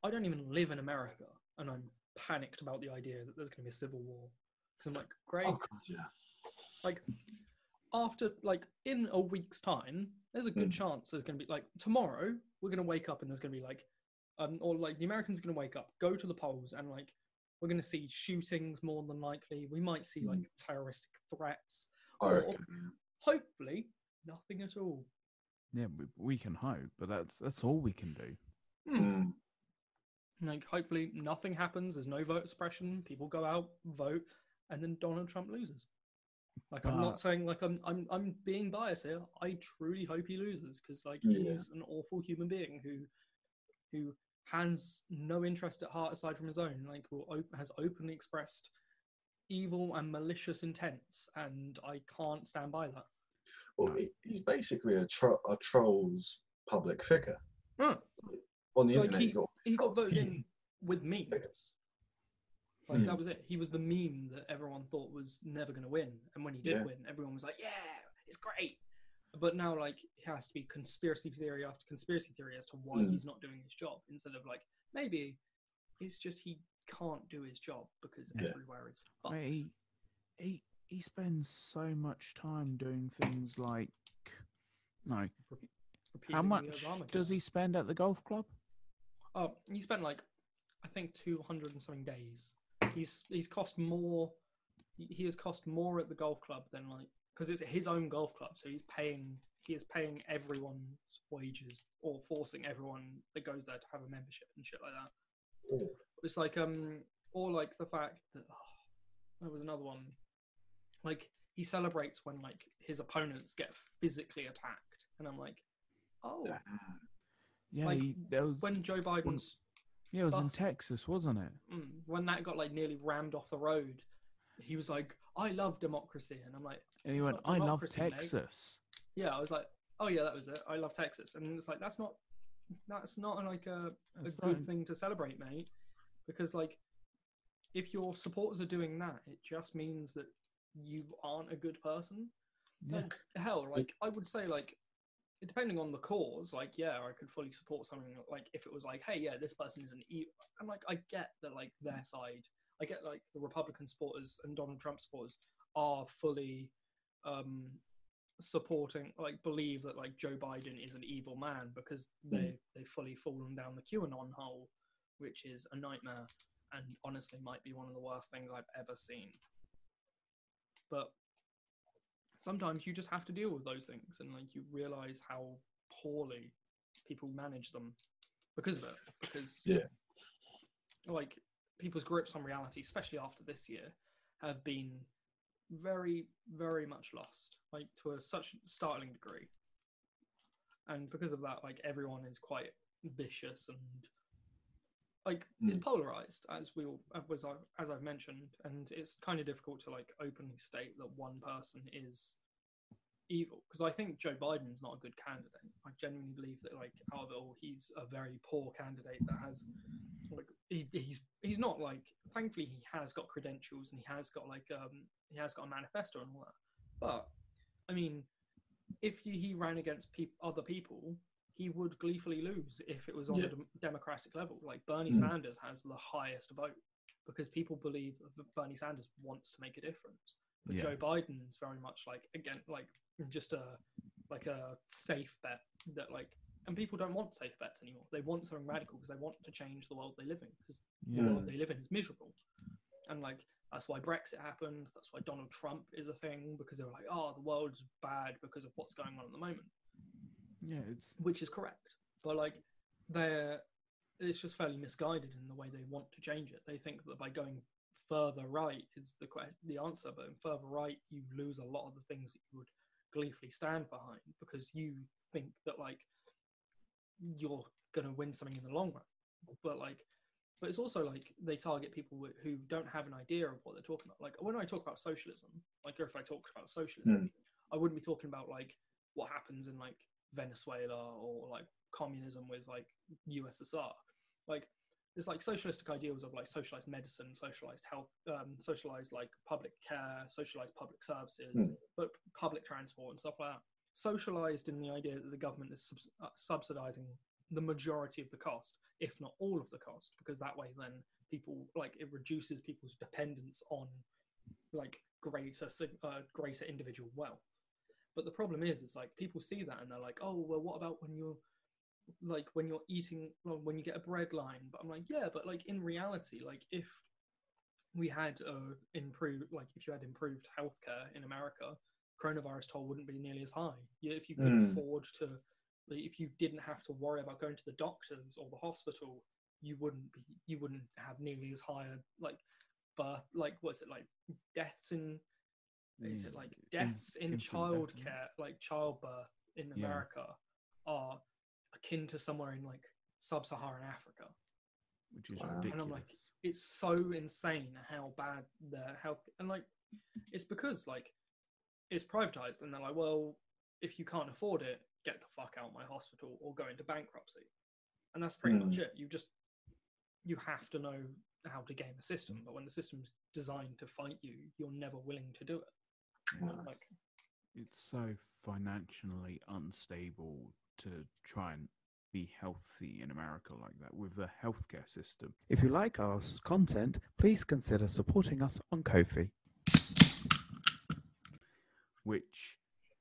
I don't even live in America, and I'm panicked about the idea that there's going to be a civil war. Because I'm like, great. Oh god, yeah. Like after like in a week's time, there's a good Mm. chance there's going to be like tomorrow we're going to wake up and there's going to be like um or like the Americans are going to wake up, go to the polls and like we're going to see shootings more than likely. We might see like terroristic threats. I Or- Hopefully, nothing at all. Yeah, we, we can hope, but that's that's all we can do. Mm. Like, hopefully, nothing happens. There's no vote suppression. People go out, vote, and then Donald Trump loses. Like, I'm But- not saying like I'm I'm I'm being biased here. I truly hope he loses because like Yeah. he's an awful human being who who has no interest at heart aside from his own. Like, will op- has openly expressed evil and malicious intents, and I can't stand by that. Well, he's basically a, tro- a troll's public figure. Huh. On the Like, internet, he- you got He got trolls. voted in with memes. Like Hmm. that was it. He was the meme that everyone thought was never going to win, and when he did Yeah. win, everyone was like, "Yeah, it's great." But now, like, it has to be conspiracy theory after conspiracy theory as to why Hmm. he's not doing his job, instead of like maybe it's just he can't do his job because Yeah. everywhere is fucked. Mate, he, he he spends so much time doing things like no. How Repeating the much does he spend at the golf club? Oh, he spent like I think two hundred and something days. He's he's cost more. he- has cost more at the golf club than like because it's his own golf club, so he's paying. He is paying everyone's wages or forcing everyone that goes there to have a membership and shit like that. Oh, It's like um or like the fact that oh, there was another one. Like he celebrates when like his opponents get physically attacked, and I'm like, oh. Yeah, Like, he, there was when Joe Biden's yeah, it was in bus- Texas, wasn't it? Mm, when that got like nearly rammed off the road, he was like, "I love democracy," and I'm like, And he It's went, not "I love democracy, mate." Texas." "Yeah," I was like, "Oh yeah, that was it. I love Texas," and it's like that's not that's not like a, a That's good not- thing to celebrate, mate, because like if your supporters are doing that, it just means that you aren't a good person. Yeah. Like, hell, like I would say, like depending on the cause, like yeah, I could fully support something like if it was like, hey, yeah, this person is an evil. I'm like, I get that, like their side. I get like the Republican supporters and Donald Trump supporters are fully um supporting, like believe that like Joe Biden is an evil man because they they fully fallen down the QAnon hole, which is a nightmare and honestly might be one of the worst things I've ever seen. But sometimes you just have to deal with those things and like you realize how poorly people manage them because of it because Yeah. like people's grips on reality especially after this year have been very very much lost like to a such startling degree and because of that like everyone is quite vicious and like Mm. polarized as we all as, I, as i've mentioned and it's kind of difficult to like openly state that one person is evil because i think joe biden's not a good candidate i genuinely believe that like out of it all he's a very poor candidate that has like he, he's he's not like thankfully he has got credentials and he has got like um he has got a manifesto and all that but i mean if he, he ran against peop other people he would gleefully lose if it was on Yeah. a dem- democratic level. Like bernie Mm. sanders has the highest vote because people believe that bernie sanders wants to make a difference. But Yeah. joe biden's very much like again like just a like a safe bet that like and people don't want safe bets anymore. They want something radical because they want to change the world they live in because the world they live in is miserable. And like that's why brexit happened. That's why donald trump is a thing because they were like oh the world's bad because of what's going on at the moment Yeah, it's which is correct. But like they're it's just fairly misguided in the way they want to change it. They think that by going further right is the que- the answer but in further right you lose a lot of the things that you would gleefully stand behind because you think that like you're going to win something in the long run. But like but it's also like they target people wh- who don't have an idea of what they're talking about. Like when i talk about socialism like or if i talk about socialism hmm. i wouldn't be talking about like what happens in like venezuela or like communism with like ussr like there's like socialistic ideals of like socialized medicine socialized health um, socialized like public care socialized public services Hmm. but public transport and stuff like that. Socialized in the idea that the government is subs- uh, subsidizing the majority of the cost if not all of the cost because that way then people like it reduces people's dependence on like greater uh, greater individual wealth but the problem is is like people see that and they're like oh well what about when you're like when you're eating well, when you get a bread line but i'm like yeah but like in reality like if we had uh, improved, like if you had improved healthcare in America, coronavirus toll wouldn't be nearly as high. Yeah, if you could Mm. afford to, if you didn't have to worry about going to the doctors or the hospital, you wouldn't be, you wouldn't have nearly as high a, like birth, like what's it like deaths in, is it like deaths in infant death, childcare, like childbirth in Yeah. America, are akin to somewhere in like sub-Saharan Africa. which is Wow. ridiculous. And I'm like, it's so insane how bad the health and like it's because like it's privatized and they're like well if you can't afford it get the fuck out of my hospital or go into bankruptcy and that's pretty much Hmm. it you just you have to know how to game the system but when the system's designed to fight you you're never willing to do it Yeah. like it's so financially unstable to try and be healthy in America like that with the healthcare system. If you like our content, please consider supporting us on Ko-fi. Which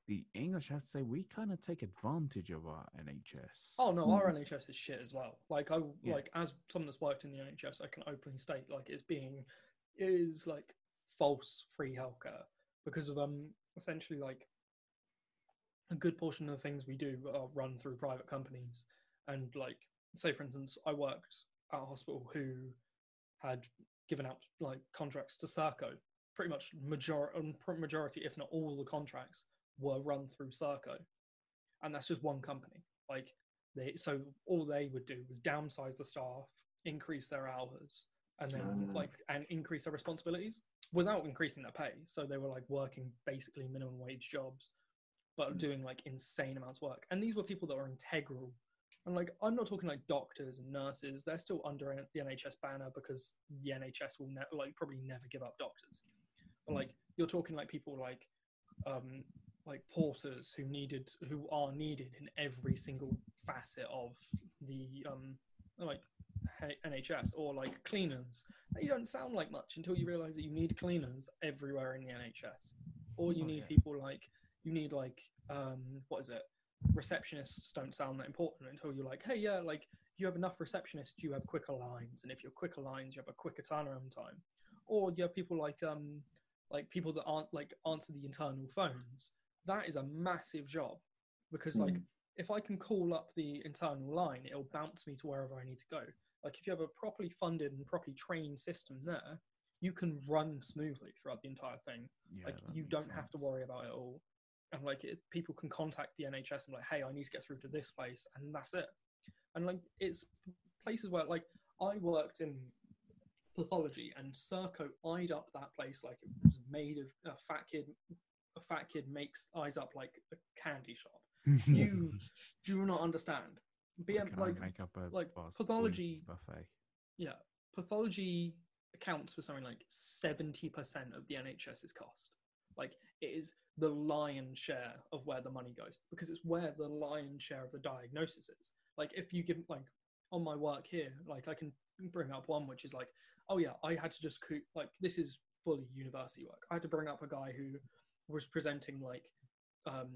the English have to say we kind of take advantage of our NHS. oh no our hmm. nhs is shit as well like i Yeah. like as someone that's worked in the nhs i can openly state like it's being it is like false free healthcare because of um essentially like a good portion of the things we do are run through private companies and like say for instance i worked at a hospital who had given out like contracts to Serco. Pretty much major- um, majority, if not all, the contracts were run through Serco, and that's just one company. Like they, so all they would do was downsize the staff, increase their hours, and then Ah. like and increase their responsibilities without increasing their pay. So they were like working basically minimum wage jobs, but Mm. doing like insane amounts of work. And these were people that were integral and like, I'm not talking like doctors and nurses. They're still under the NHS banner because the NHS will ne- like probably never give up doctors. But Mm. like, you're talking like people like, um, like porters who needed, who are needed in every single facet of the um, like NHS, or like cleaners. You don't sound like much until you realise that you need cleaners everywhere in the NHS, or you Oh, need yeah. people like you need like um, what is it? receptionists don't sound that important until you're like, hey, yeah, like you have enough receptionists, you have quicker lines, and if you're quicker lines, you have a quicker turnaround time. Or you have people like um like people that aren't like answer the internal phones. That is a massive job because like Mm. if I can call up the internal line, it'll bounce me to wherever I need to go. Like if you have a properly funded and properly trained system there, you can run smoothly throughout the entire thing. Yeah, like you don't have to worry about it all. And like it, people can contact the nhs and like hey i need to get through to this place and that's it. And like it's places where like i worked in pathology and Serco eyed up that place like it was made of a fat kid a fat kid makes eyes up like a candy shop. You do not understand Can like make up a like, pathology- buffet? yeah, pathology accounts for something like 70% of the NHS's cost. Like, it is the lion's share of where the money goes because it's where the lion's share of the diagnosis is. Like, if you give, like, on my work here, like, I can bring up one which is like, oh, yeah, I had to just, co- like, this is fully university work. I had to bring up a guy who was presenting, like, um,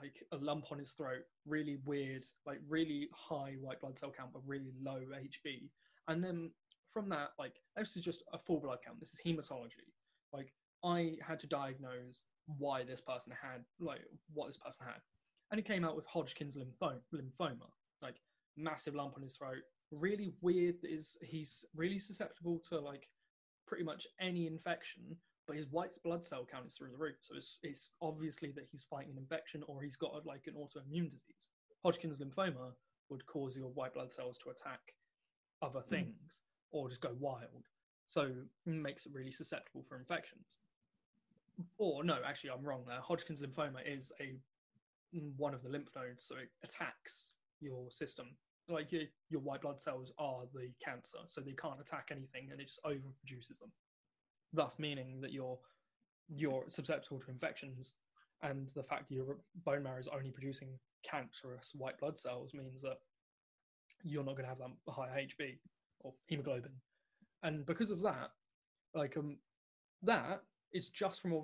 like a lump on his throat, really weird, like really high white blood cell count, but really low HB. And then from that, like this is just a full blood count. This is hematology. Like I had to diagnose why this person had, like what this person had, and he came out with Hodgkin's lympho- lymphoma, like massive lump on his throat. Really weird. Is he's really susceptible to like pretty much any infection, but his white blood cell count is through the roof. So it's, it's obviously that he's fighting an infection or he's got like an autoimmune disease. Hodgkin's lymphoma would cause your white blood cells to attack other hmm. things or just go wild. So it makes it really susceptible for infections. Or no, actually, I'm wrong there. Hodgkin's lymphoma is a mm, one of the lymph nodes, so it attacks your system. Like your, your white blood cells are the cancer, so they can't attack anything, and it just overproduces them. Thus, meaning that you're you're susceptible to infections, and the fact your bone marrow is only producing cancerous white blood cells means that you're not going to have that high HB or hemoglobin, and because of that, like um, that is just from a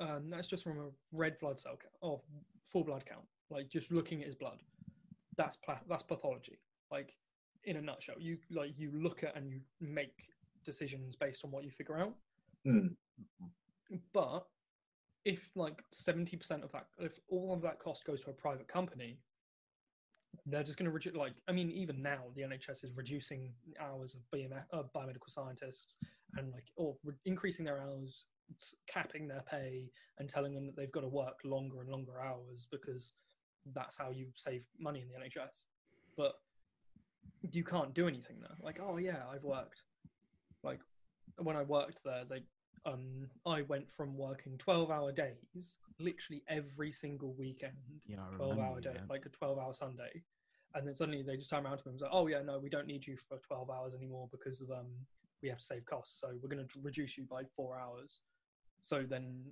um, that's just from a red blood cell count or full blood count. Like just looking at his blood, that's pla- that's pathology. Like in a nutshell, you like you look at and you make decisions based on what you figure out. Hmm. But if like seventy percent of that, if all of that cost goes to a private company, they're just going to reduce. Like, I mean, even now the NHS is reducing hours of BMS, uh, biomedical scientists and like, or re- increasing their hours, capping their pay, and telling them that they've got to work longer and longer hours because that's how you save money in the NHS. But you can't do anything there. Like, oh yeah, I've worked. When I worked there, they um I went from working 12 hour days literally every single weekend Yeah, I 12 hour day yeah. like a 12 hour sunday. And then suddenly they just turn around to me and was like oh yeah no we don't need you for 12 hours anymore because of um we have to save costs so we're going to reduce you by four hours. So then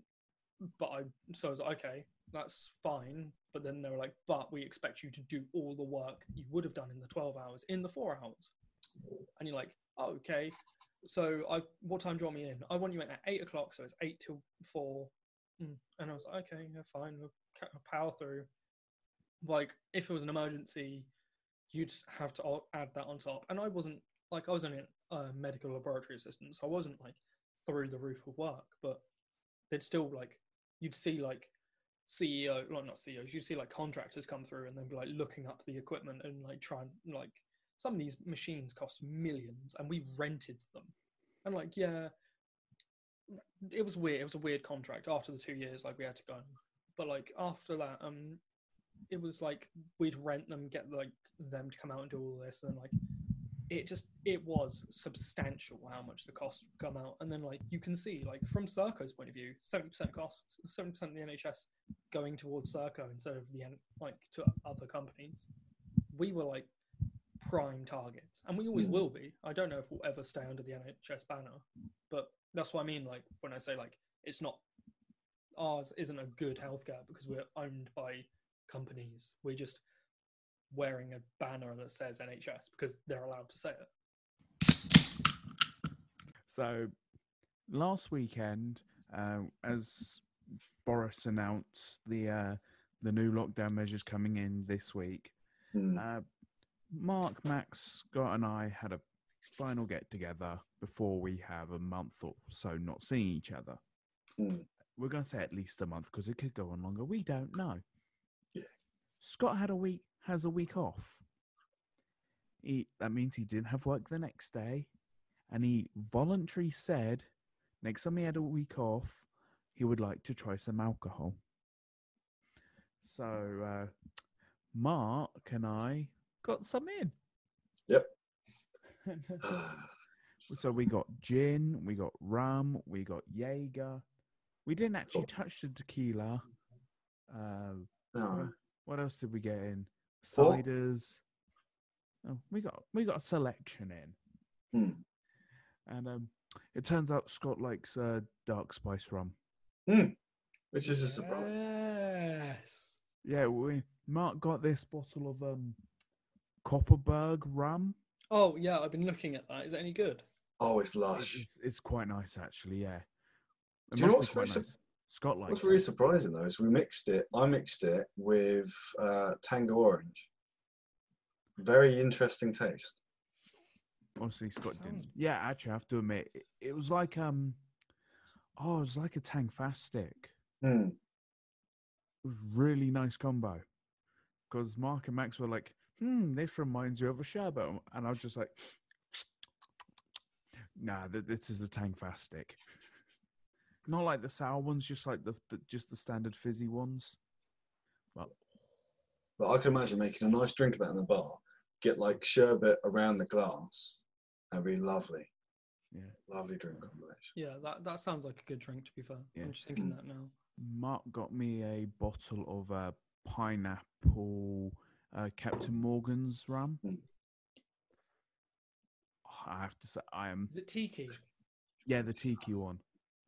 but i so i was like okay that's fine. But then they were like but we expect you to do all the work you would have done in the 12 hours in the four hours. And you're like oh, okay so I, what time do you want me in? I want you in at eight o'clock, so it's eight till four. Mm. And I was like, okay, yeah, fine, we'll power through. Like, if it was an emergency, you'd have to add that on top. And I wasn't like I was only a medical laboratory assistant, so I wasn't like through the roof of work, but they'd still like you'd see like CEO, well, not CEOs, you'd see like contractors come through and they'd be like looking up the equipment and like trying like some of these machines cost millions and we rented them. And like yeah it was weird it was a weird contract. After the two years like we had to go. But like after that um it was like we'd rent them get like them to come out and do all this and like it just it was substantial how much the cost would come out. And then like you can see like from Serco's point of view 70% cost 70% of the NHS going towards Serco instead of the like to other companies. We were like prime targets, and we always Mm. will be. I don't know if we'll ever stay under the NHS banner, but that's what I mean. Like when I say like it's not ours isn't a good healthcare because we're owned by companies. We're just wearing a banner that says NHS because they're allowed to say it. So last weekend, uh, as Boris announced the uh, the new lockdown measures coming in this week, Hmm. uh, Mark, Max, Scott, and I had a final get together before we have a month or so not seeing each other. Hmm. We're going to say at least a month because it could go on longer. We don't know. Yeah. Scott had a week has a week off. He that means he didn't have work the next day, and he voluntarily said next time he had a week off, he would like to try some alcohol. So uh, Mark and I got some in. Yep. so we got gin, we got rum, we got Jaeger. We didn't actually Cool. touch the tequila. Uh, no. what else did we get in? Four. Ciders. Oh, we got we got a selection in, Hmm. and um, it turns out Scott likes uh, dark spice rum. Which is a surprise. Yes. Yeah, we Mark got this bottle of um, Copperberg rum. Oh yeah, I've been looking at that. Is it any good? Oh, it's lush. It's, it's quite nice actually. Yeah. It Do you know what's really nice. Scott likes What's it. really surprising though is we mixed it. I mixed it with uh, Tango Orange. Very interesting taste. Obviously, Scott didn't. Sounds- Yeah, actually, I have to admit, it, it was like um, oh, it was like a Tangfastic. Hmm. It was really nice combo. Because Mark and Max were like, "Hmm, this reminds you of a sherbet," and I was just like, "Nah, th- this is a Tangfastic. Not like the sour ones, just like the, the just the standard fizzy ones." But But I can imagine making a nice drink of that in the bar. Get like sherbet around the glass. That'd be lovely. yeah, Lovely drink combination. Yeah, that that sounds like a good drink. To be fair, Yeah. I'm just thinking Mm. that now. Mark got me a bottle of uh, pineapple uh, Captain Morgan's rum. Mm. Oh, I have to say, I am Is it tiki? yeah the tiki one.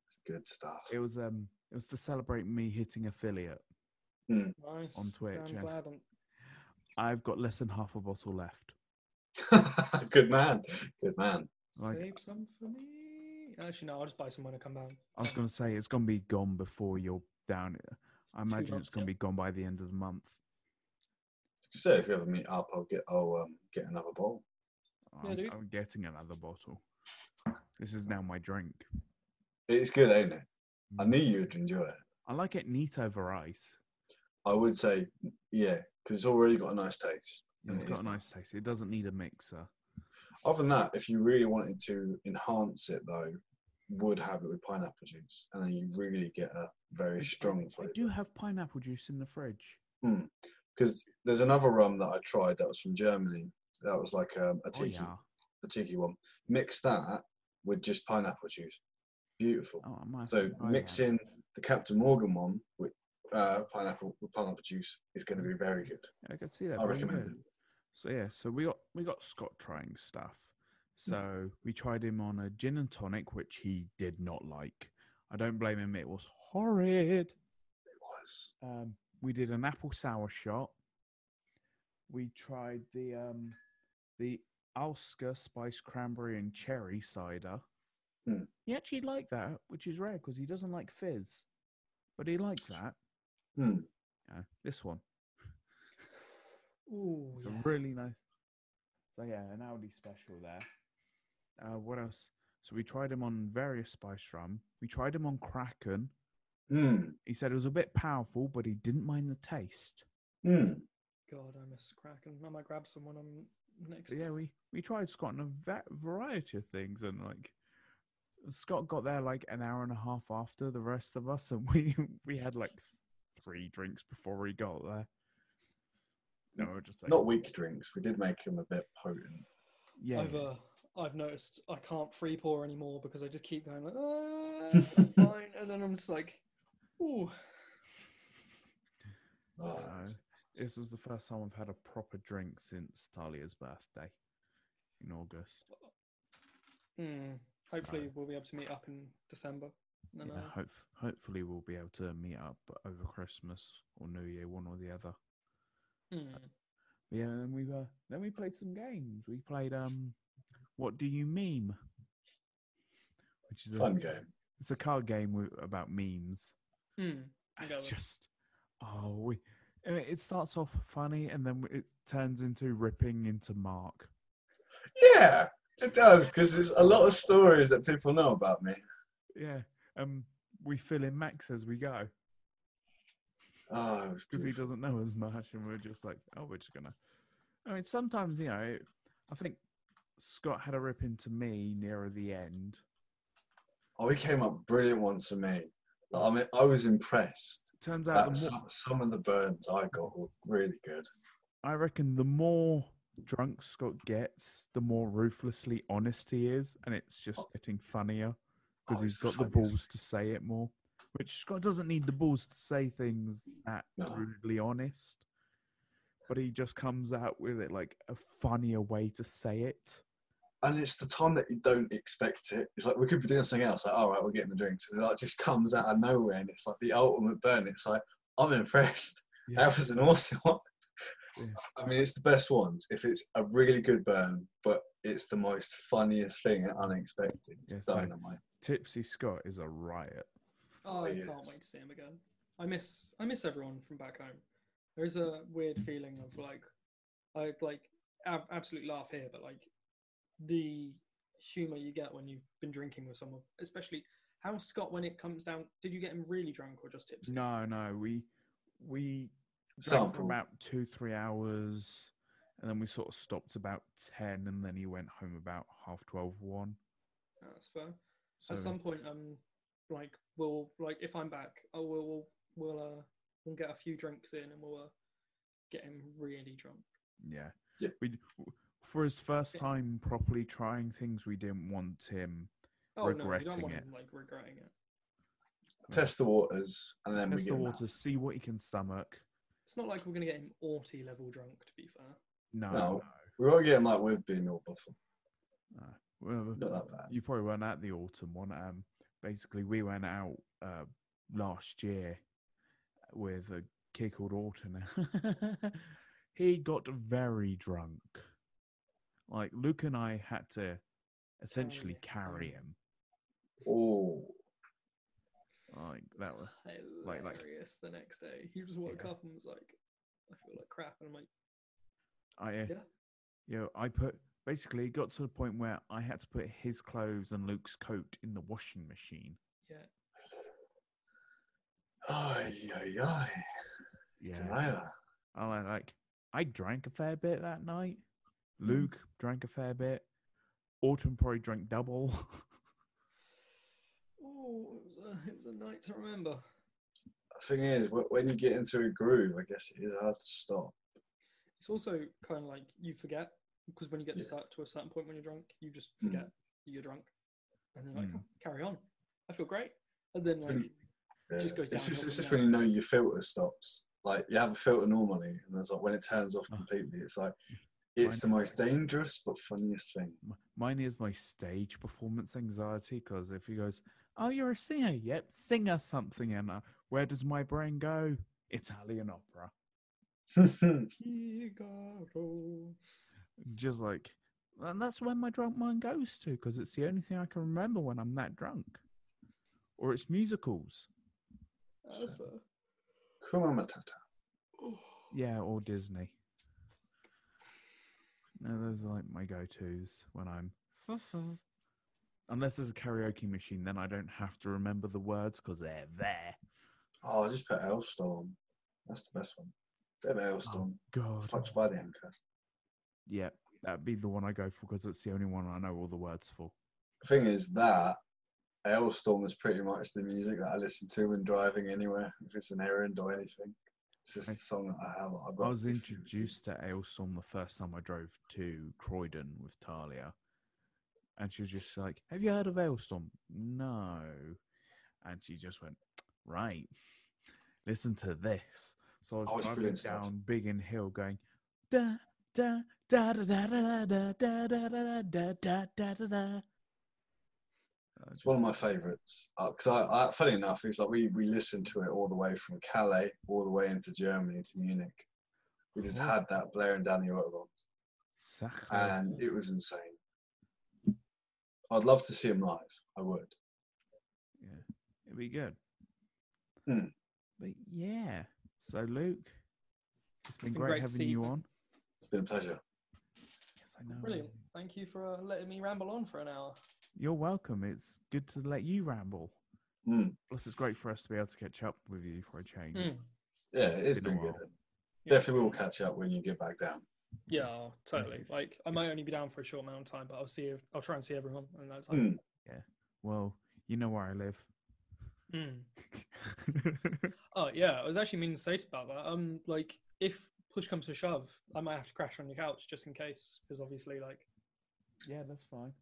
It's good stuff. It was um it was to celebrate me hitting affiliate. Nice. on Twitch, I'm glad I'm... I've got less than half a bottle left. good man. Good man. Like Save some for me. Actually, no. I'll just buy some when I come down. I was gonna say, it's gonna be gone before you're down. I imagine it's gonna yeah. be gone by the end of the month. So if you ever meet up, I'll get I'll um, get another bottle. Yeah, I'm, dude. I'm getting another bottle. This is now my drink. It's good, ain't it? I knew you'd enjoy it. I like it neat over ice. I would say, yeah, because it's already got a nice taste. and and It's it got a nice taste. It doesn't need a mixer. Other than that, if you really wanted to enhance it, though, would have it with pineapple juice, and then you really get a very I- strong I flavour. do have pineapple juice in the fridge. Because there's another rum that I tried that was from Germany. That was like um, a Oh tiki, yeah. a tiki one. Mix that with just pineapple juice. Beautiful. Oh, so that. mixing the Captain Morgan one with uh, pineapple with pineapple juice is going to be very good. I can see that. I recommend good. it. So yeah, so we got we got Scott trying stuff. So we tried him on a gin and tonic, which he did not like. I don't blame him. It was horrid. It was. Um, we did an apple sour shot. We tried the um, the Alska spice cranberry and cherry cider. Hmm. He actually liked that, which is rare because he doesn't like fizz, but he liked that. Hmm. Yeah, this one. Ooh, It's yeah. a really nice. So yeah, an Aldi special there. Uh, what else? So we tried him on various spice rum. We tried him on Kraken. Hmm. He said it was a bit powerful, but he didn't mind the taste. Hmm. God, I miss Kraken. I might grab some when I'm next. But yeah, we we tried Scott on a va- variety of things, and like Scott got there like an hour and a half after the rest of us, and we we had like three drinks before he got there. No, we're just like Not weak drinks. We did make him a bit potent. yeah. I've uh, I've noticed I can't free pour anymore because I just keep going like, ah, I'm fine, and then I'm just like, ooh, Oh, Uh, this is the first time I've had a proper drink since Talia's birthday in August. hmm. Hopefully So- we'll be able to meet up in December. No, Yeah, no. hope, hopefully we'll be able to meet up over Christmas or New Year, one or the other. Hmm. Yeah, and we uh, then we played some games. We played um, what do you meme? Which is a fun game. It's a card game with, about memes. Hmm. And It's just oh, we. It starts off funny and then it turns into ripping into Mark. Yeah, it does because there's a lot of stories that people know about me. Yeah, um, we fill in Max as we go. Oh, because he doesn't know as much, and we're just like, oh, we're just gonna. I mean, sometimes you know, I think Scott had a rip into me nearer the end. Oh, he came up brilliant once for me. I mean, I was impressed. Turns out, That the more, some, some of the burns I got were really good. I reckon, the more drunk Scott gets, the more ruthlessly honest he is, and it's just Oh. getting funnier because Oh, he's the got the balls to say it more. Which Scott doesn't need the balls to say things that No. brutally honest, but he just comes out with it like a funnier way to say it. And it's the time that you don't expect it. It's like we could be doing something else. Like, all right, we're getting the drinks, and it like just comes out of nowhere, and it's like the ultimate burn. It's like I'm impressed. Yeah. That was an awesome one. Yeah. I mean, it's the best ones if it's a really good burn, but it's the most funniest thing and unexpected. It's Yeah, so- dynamite. Tipsy Scott is a riot. Oh, I yes. can't wait to see him again. I miss I miss everyone from back home. There's a weird feeling of like I like ab- absolute laugh here, but like the humor you get when you've been drinking with someone, especially how Scott when it comes down. Did you get him really drunk or just tipsy? No, no, we we drank for about two, three hours, and then we sort of stopped about ten, and then he went home about half twelve, one. That's fair. So At some point, um, like we'll like if I'm back, oh we'll we'll we'll uh we'll get a few drinks in and we'll uh, get him really drunk. yeah, Yeah. we for his first time properly trying things, we didn't want him Oh no, you don't Regretting want it. him like regretting it. Test the waters, and then test get the him out. see what he can stomach. It's not like we're gonna get him Orty level drunk. To be fair. No, No. no, We won't get him like with being all buffalo. no. Well, Not that bad. you probably weren't at the autumn one. Um, basically, we went out uh, last year with a kid called Orton. he got very drunk. Like Luke and I had to essentially carry Mm. him. Oh, Like that was like- like- Hilarious. the next day, he just woke Yeah. up and was like, "I feel like crap," and I'm like, I. Uh, Yeah. You know, I put basically, it got to the point where I had to put his clothes and Luke's coat in the washing machine. Yeah. Ay, ay, ay. Yeah. Delilah. I like, like I drank a fair bit that night. Mm. Luke drank a fair bit. Autumn probably drank double. Oh, it was a it was a night to remember. The thing is, when you get into a groove, I guess it is hard to stop. It's also kind of like you forget because when you get Yeah. to, to a certain point when you're drunk, you just Mm. forget that you're drunk, and then like Mm. "Oh, carry on. I feel great, and then like Really? Yeah. Just goes it's just, downhill it's just when you know your filter stops. Like you have a filter normally, and it's like when it turns off Oh. completely, it's like it's the most dangerous but funniest thing. M- Mine is my stage performance anxiety because if he goes, "Oh, you're a singer," yep, sing us something, and uh, where does my brain go? Italian opera. Just like, and that's where my drunk mind goes to because it's the only thing I can remember when I'm that drunk, or it's musicals. That's fair. Kuma Matata. Yeah, or Disney. No, those are like my go-tos when I'm. Unless there's a karaoke machine, then I don't have to remember the words because they're there. Oh, I just put Alestorm. That's the best one. Bit of Oh Alestorm. God. Touched by the anchor. Yeah, that'd be the one I go for because it's the only one I know all the words for. The thing is that Alestorm is pretty much the music that I listen to when driving anywhere, if it's an errand or anything. It's just I- the song I have. I've I was introduced to Alestorm the first time I drove to Croydon with Talia. And she was just like, Have you heard of Alestorm? No. And she just went, Right. Listen to this. So I was Oh, it's driving down Biggin Hill going da da da da da da da da da da da da da da da. It's one of my favourites because I, I, funny enough, it's like we we listened to it all the way from Calais all the way into Germany to Munich. We just had that blaring down the autobahn, Sache. and it was insane. I'd love to see him live. I would. Yeah, it'd be good. Hmm. But yeah, so Luke, it's been, been great, great having you you. on. It's been a pleasure. Yes, I know. Brilliant. Thank you for uh, letting me ramble on for an hour. You're welcome. It's good to let you ramble. Mm. Plus, it's great for us to be able to catch up with you for a change. Mm. Yeah, it's Been a been good. while. Yeah. Definitely will catch up when you get back down. Yeah, totally. Like I might only be down for a short amount of time, but I'll see. I'll try and see everyone in that time. Mm. Well, you know where I live. Mm. Oh yeah, I was actually meaning to say about that. Um, like if push comes to shove, I might have to crash on your couch just in case, because obviously, like, yeah, that's fine.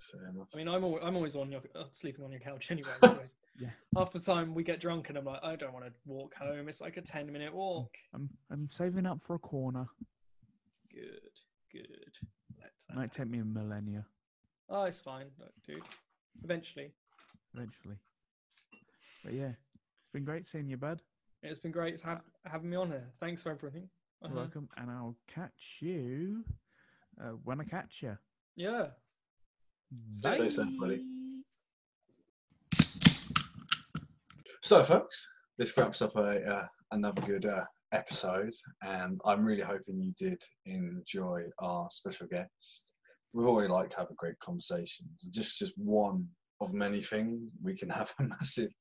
Fair enough. I mean, I'm al- I'm always on your uh, sleeping on your couch anyway. Yeah. Half the time we get drunk and I'm like, I don't want to walk home. It's like a ten minute walk. I'm I'm saving up for a corner. Good, good. Might take me a millennia Oh, it's fine, dude. Eventually. eventually. But yeah, it's been great seeing you, bud. It's been great have, having me on here. Thanks for everything. You're Uh-huh. welcome, and I'll catch you uh, when I catch you. Yeah. Stay safe, buddy. So, folks, this wraps up a uh, another good uh, episode, and I'm really hoping you did enjoy our special guest. We've already like having great conversations. Just just one of many things we can have a massive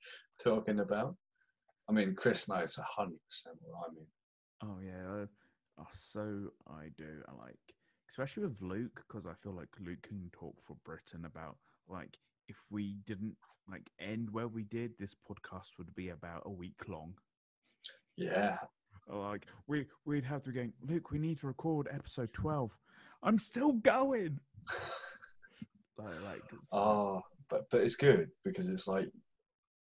talking about. I mean, Chris knows hundred percent what I mean. Oh yeah, uh, oh, so I do. I like, especially with Luke, because I feel like Luke can talk for Britain about like if we didn't like end where we did, this podcast would be about a week long. Yeah, Like we we'd have to be going, Luke, we need to record episode twelve. I'm still going. like, like Oh, but but it's good because it's like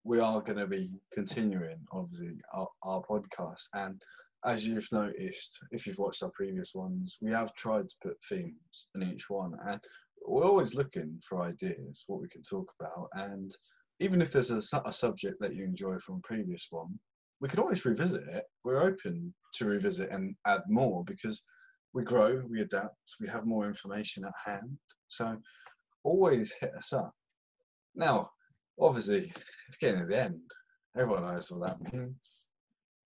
we are going to be continuing, obviously, our, our podcast. And as you've noticed, if you've watched our previous ones, we have tried to put themes in each one, and we're always looking for ideas what we can talk about. And even if there's a, a subject that you enjoy from a previous one, we can always revisit it. We're open to revisit and add more because we grow, we adapt, we have more information at hand. So always hit us up. Now, obviously, it's getting to the end. Everyone knows what that means.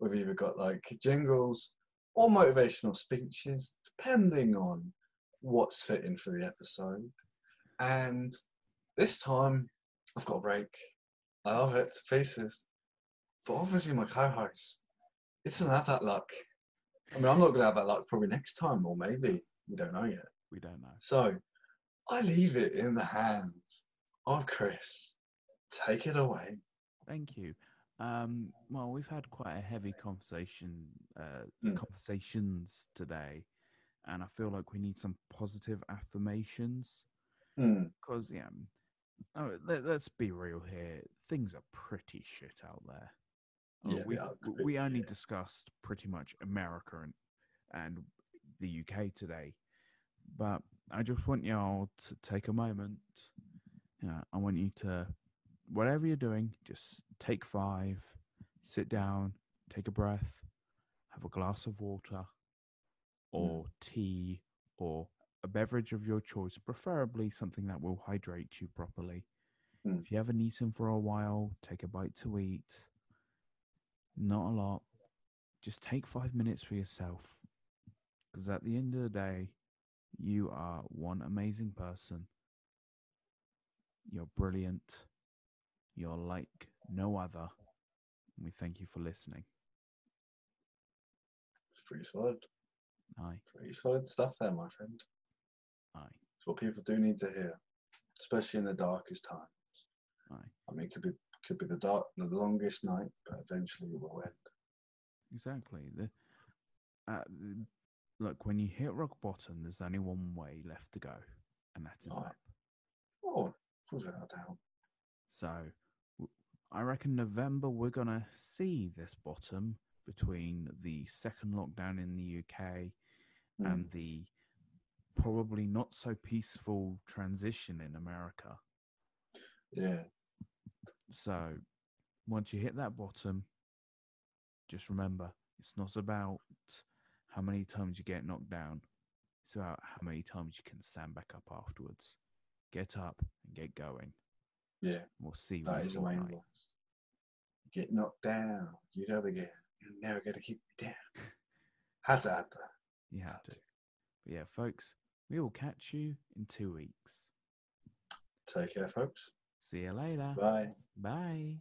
We've either got like jingles or motivational speeches, depending on what's fitting for the episode. And this time, I've got a break. I love it to pieces. But obviously, my co host, he doesn't have that luck. I mean, I'm not going to have that luck probably next time, or maybe. We don't know yet. We don't know. So I leave it in the hands of Chris. Take it away. Thank you. Um, well, we've had quite a heavy conversation, uh, Mm. conversations today, and I feel like we need some positive affirmations. Hmm. Because yeah, mm, oh, let, let's be real here. Things are pretty shit out there. Uh, Yeah, we they are w- pretty we only discussed pretty much America and and the UK today, but I just want y'all to take a moment. Yeah, I want you to, whatever you're doing, just take five, sit down, take a breath, have a glass of water, or tea, or a beverage of your choice, preferably something that will hydrate you properly. Mm. If you haven't eaten for a while, take a bite to eat. Not a lot. Just take five minutes for yourself. Because at the end of the day, you are one amazing person. You're brilliant. You're like no other. And we thank you for listening. It's pretty solid. Aye, Pretty solid stuff there, my friend. aye, It's what people do need to hear, especially in the darkest times. aye. I mean, it could be could be the dark, the longest night, but eventually it will end. Exactly. The, uh, look, when you hit rock bottom, there's only one way left to go, and that is Aye. up. Oh, without a doubt. So, I reckon November we're gonna see this bottom between the second lockdown in the UK Hmm. and the probably not so peaceful transition in America. Yeah, So, once you hit that bottom, just remember it's not about how many times you get knocked down, it's about how many times you can stand back up afterwards. Get up and get going. Yeah, We'll see that you is the main get knocked down, you get up again. You're never going to keep me down. Had to add that. You have Have to. to. But yeah, folks, we will catch you in two weeks. Take care, folks. See you later. Bye. Bye.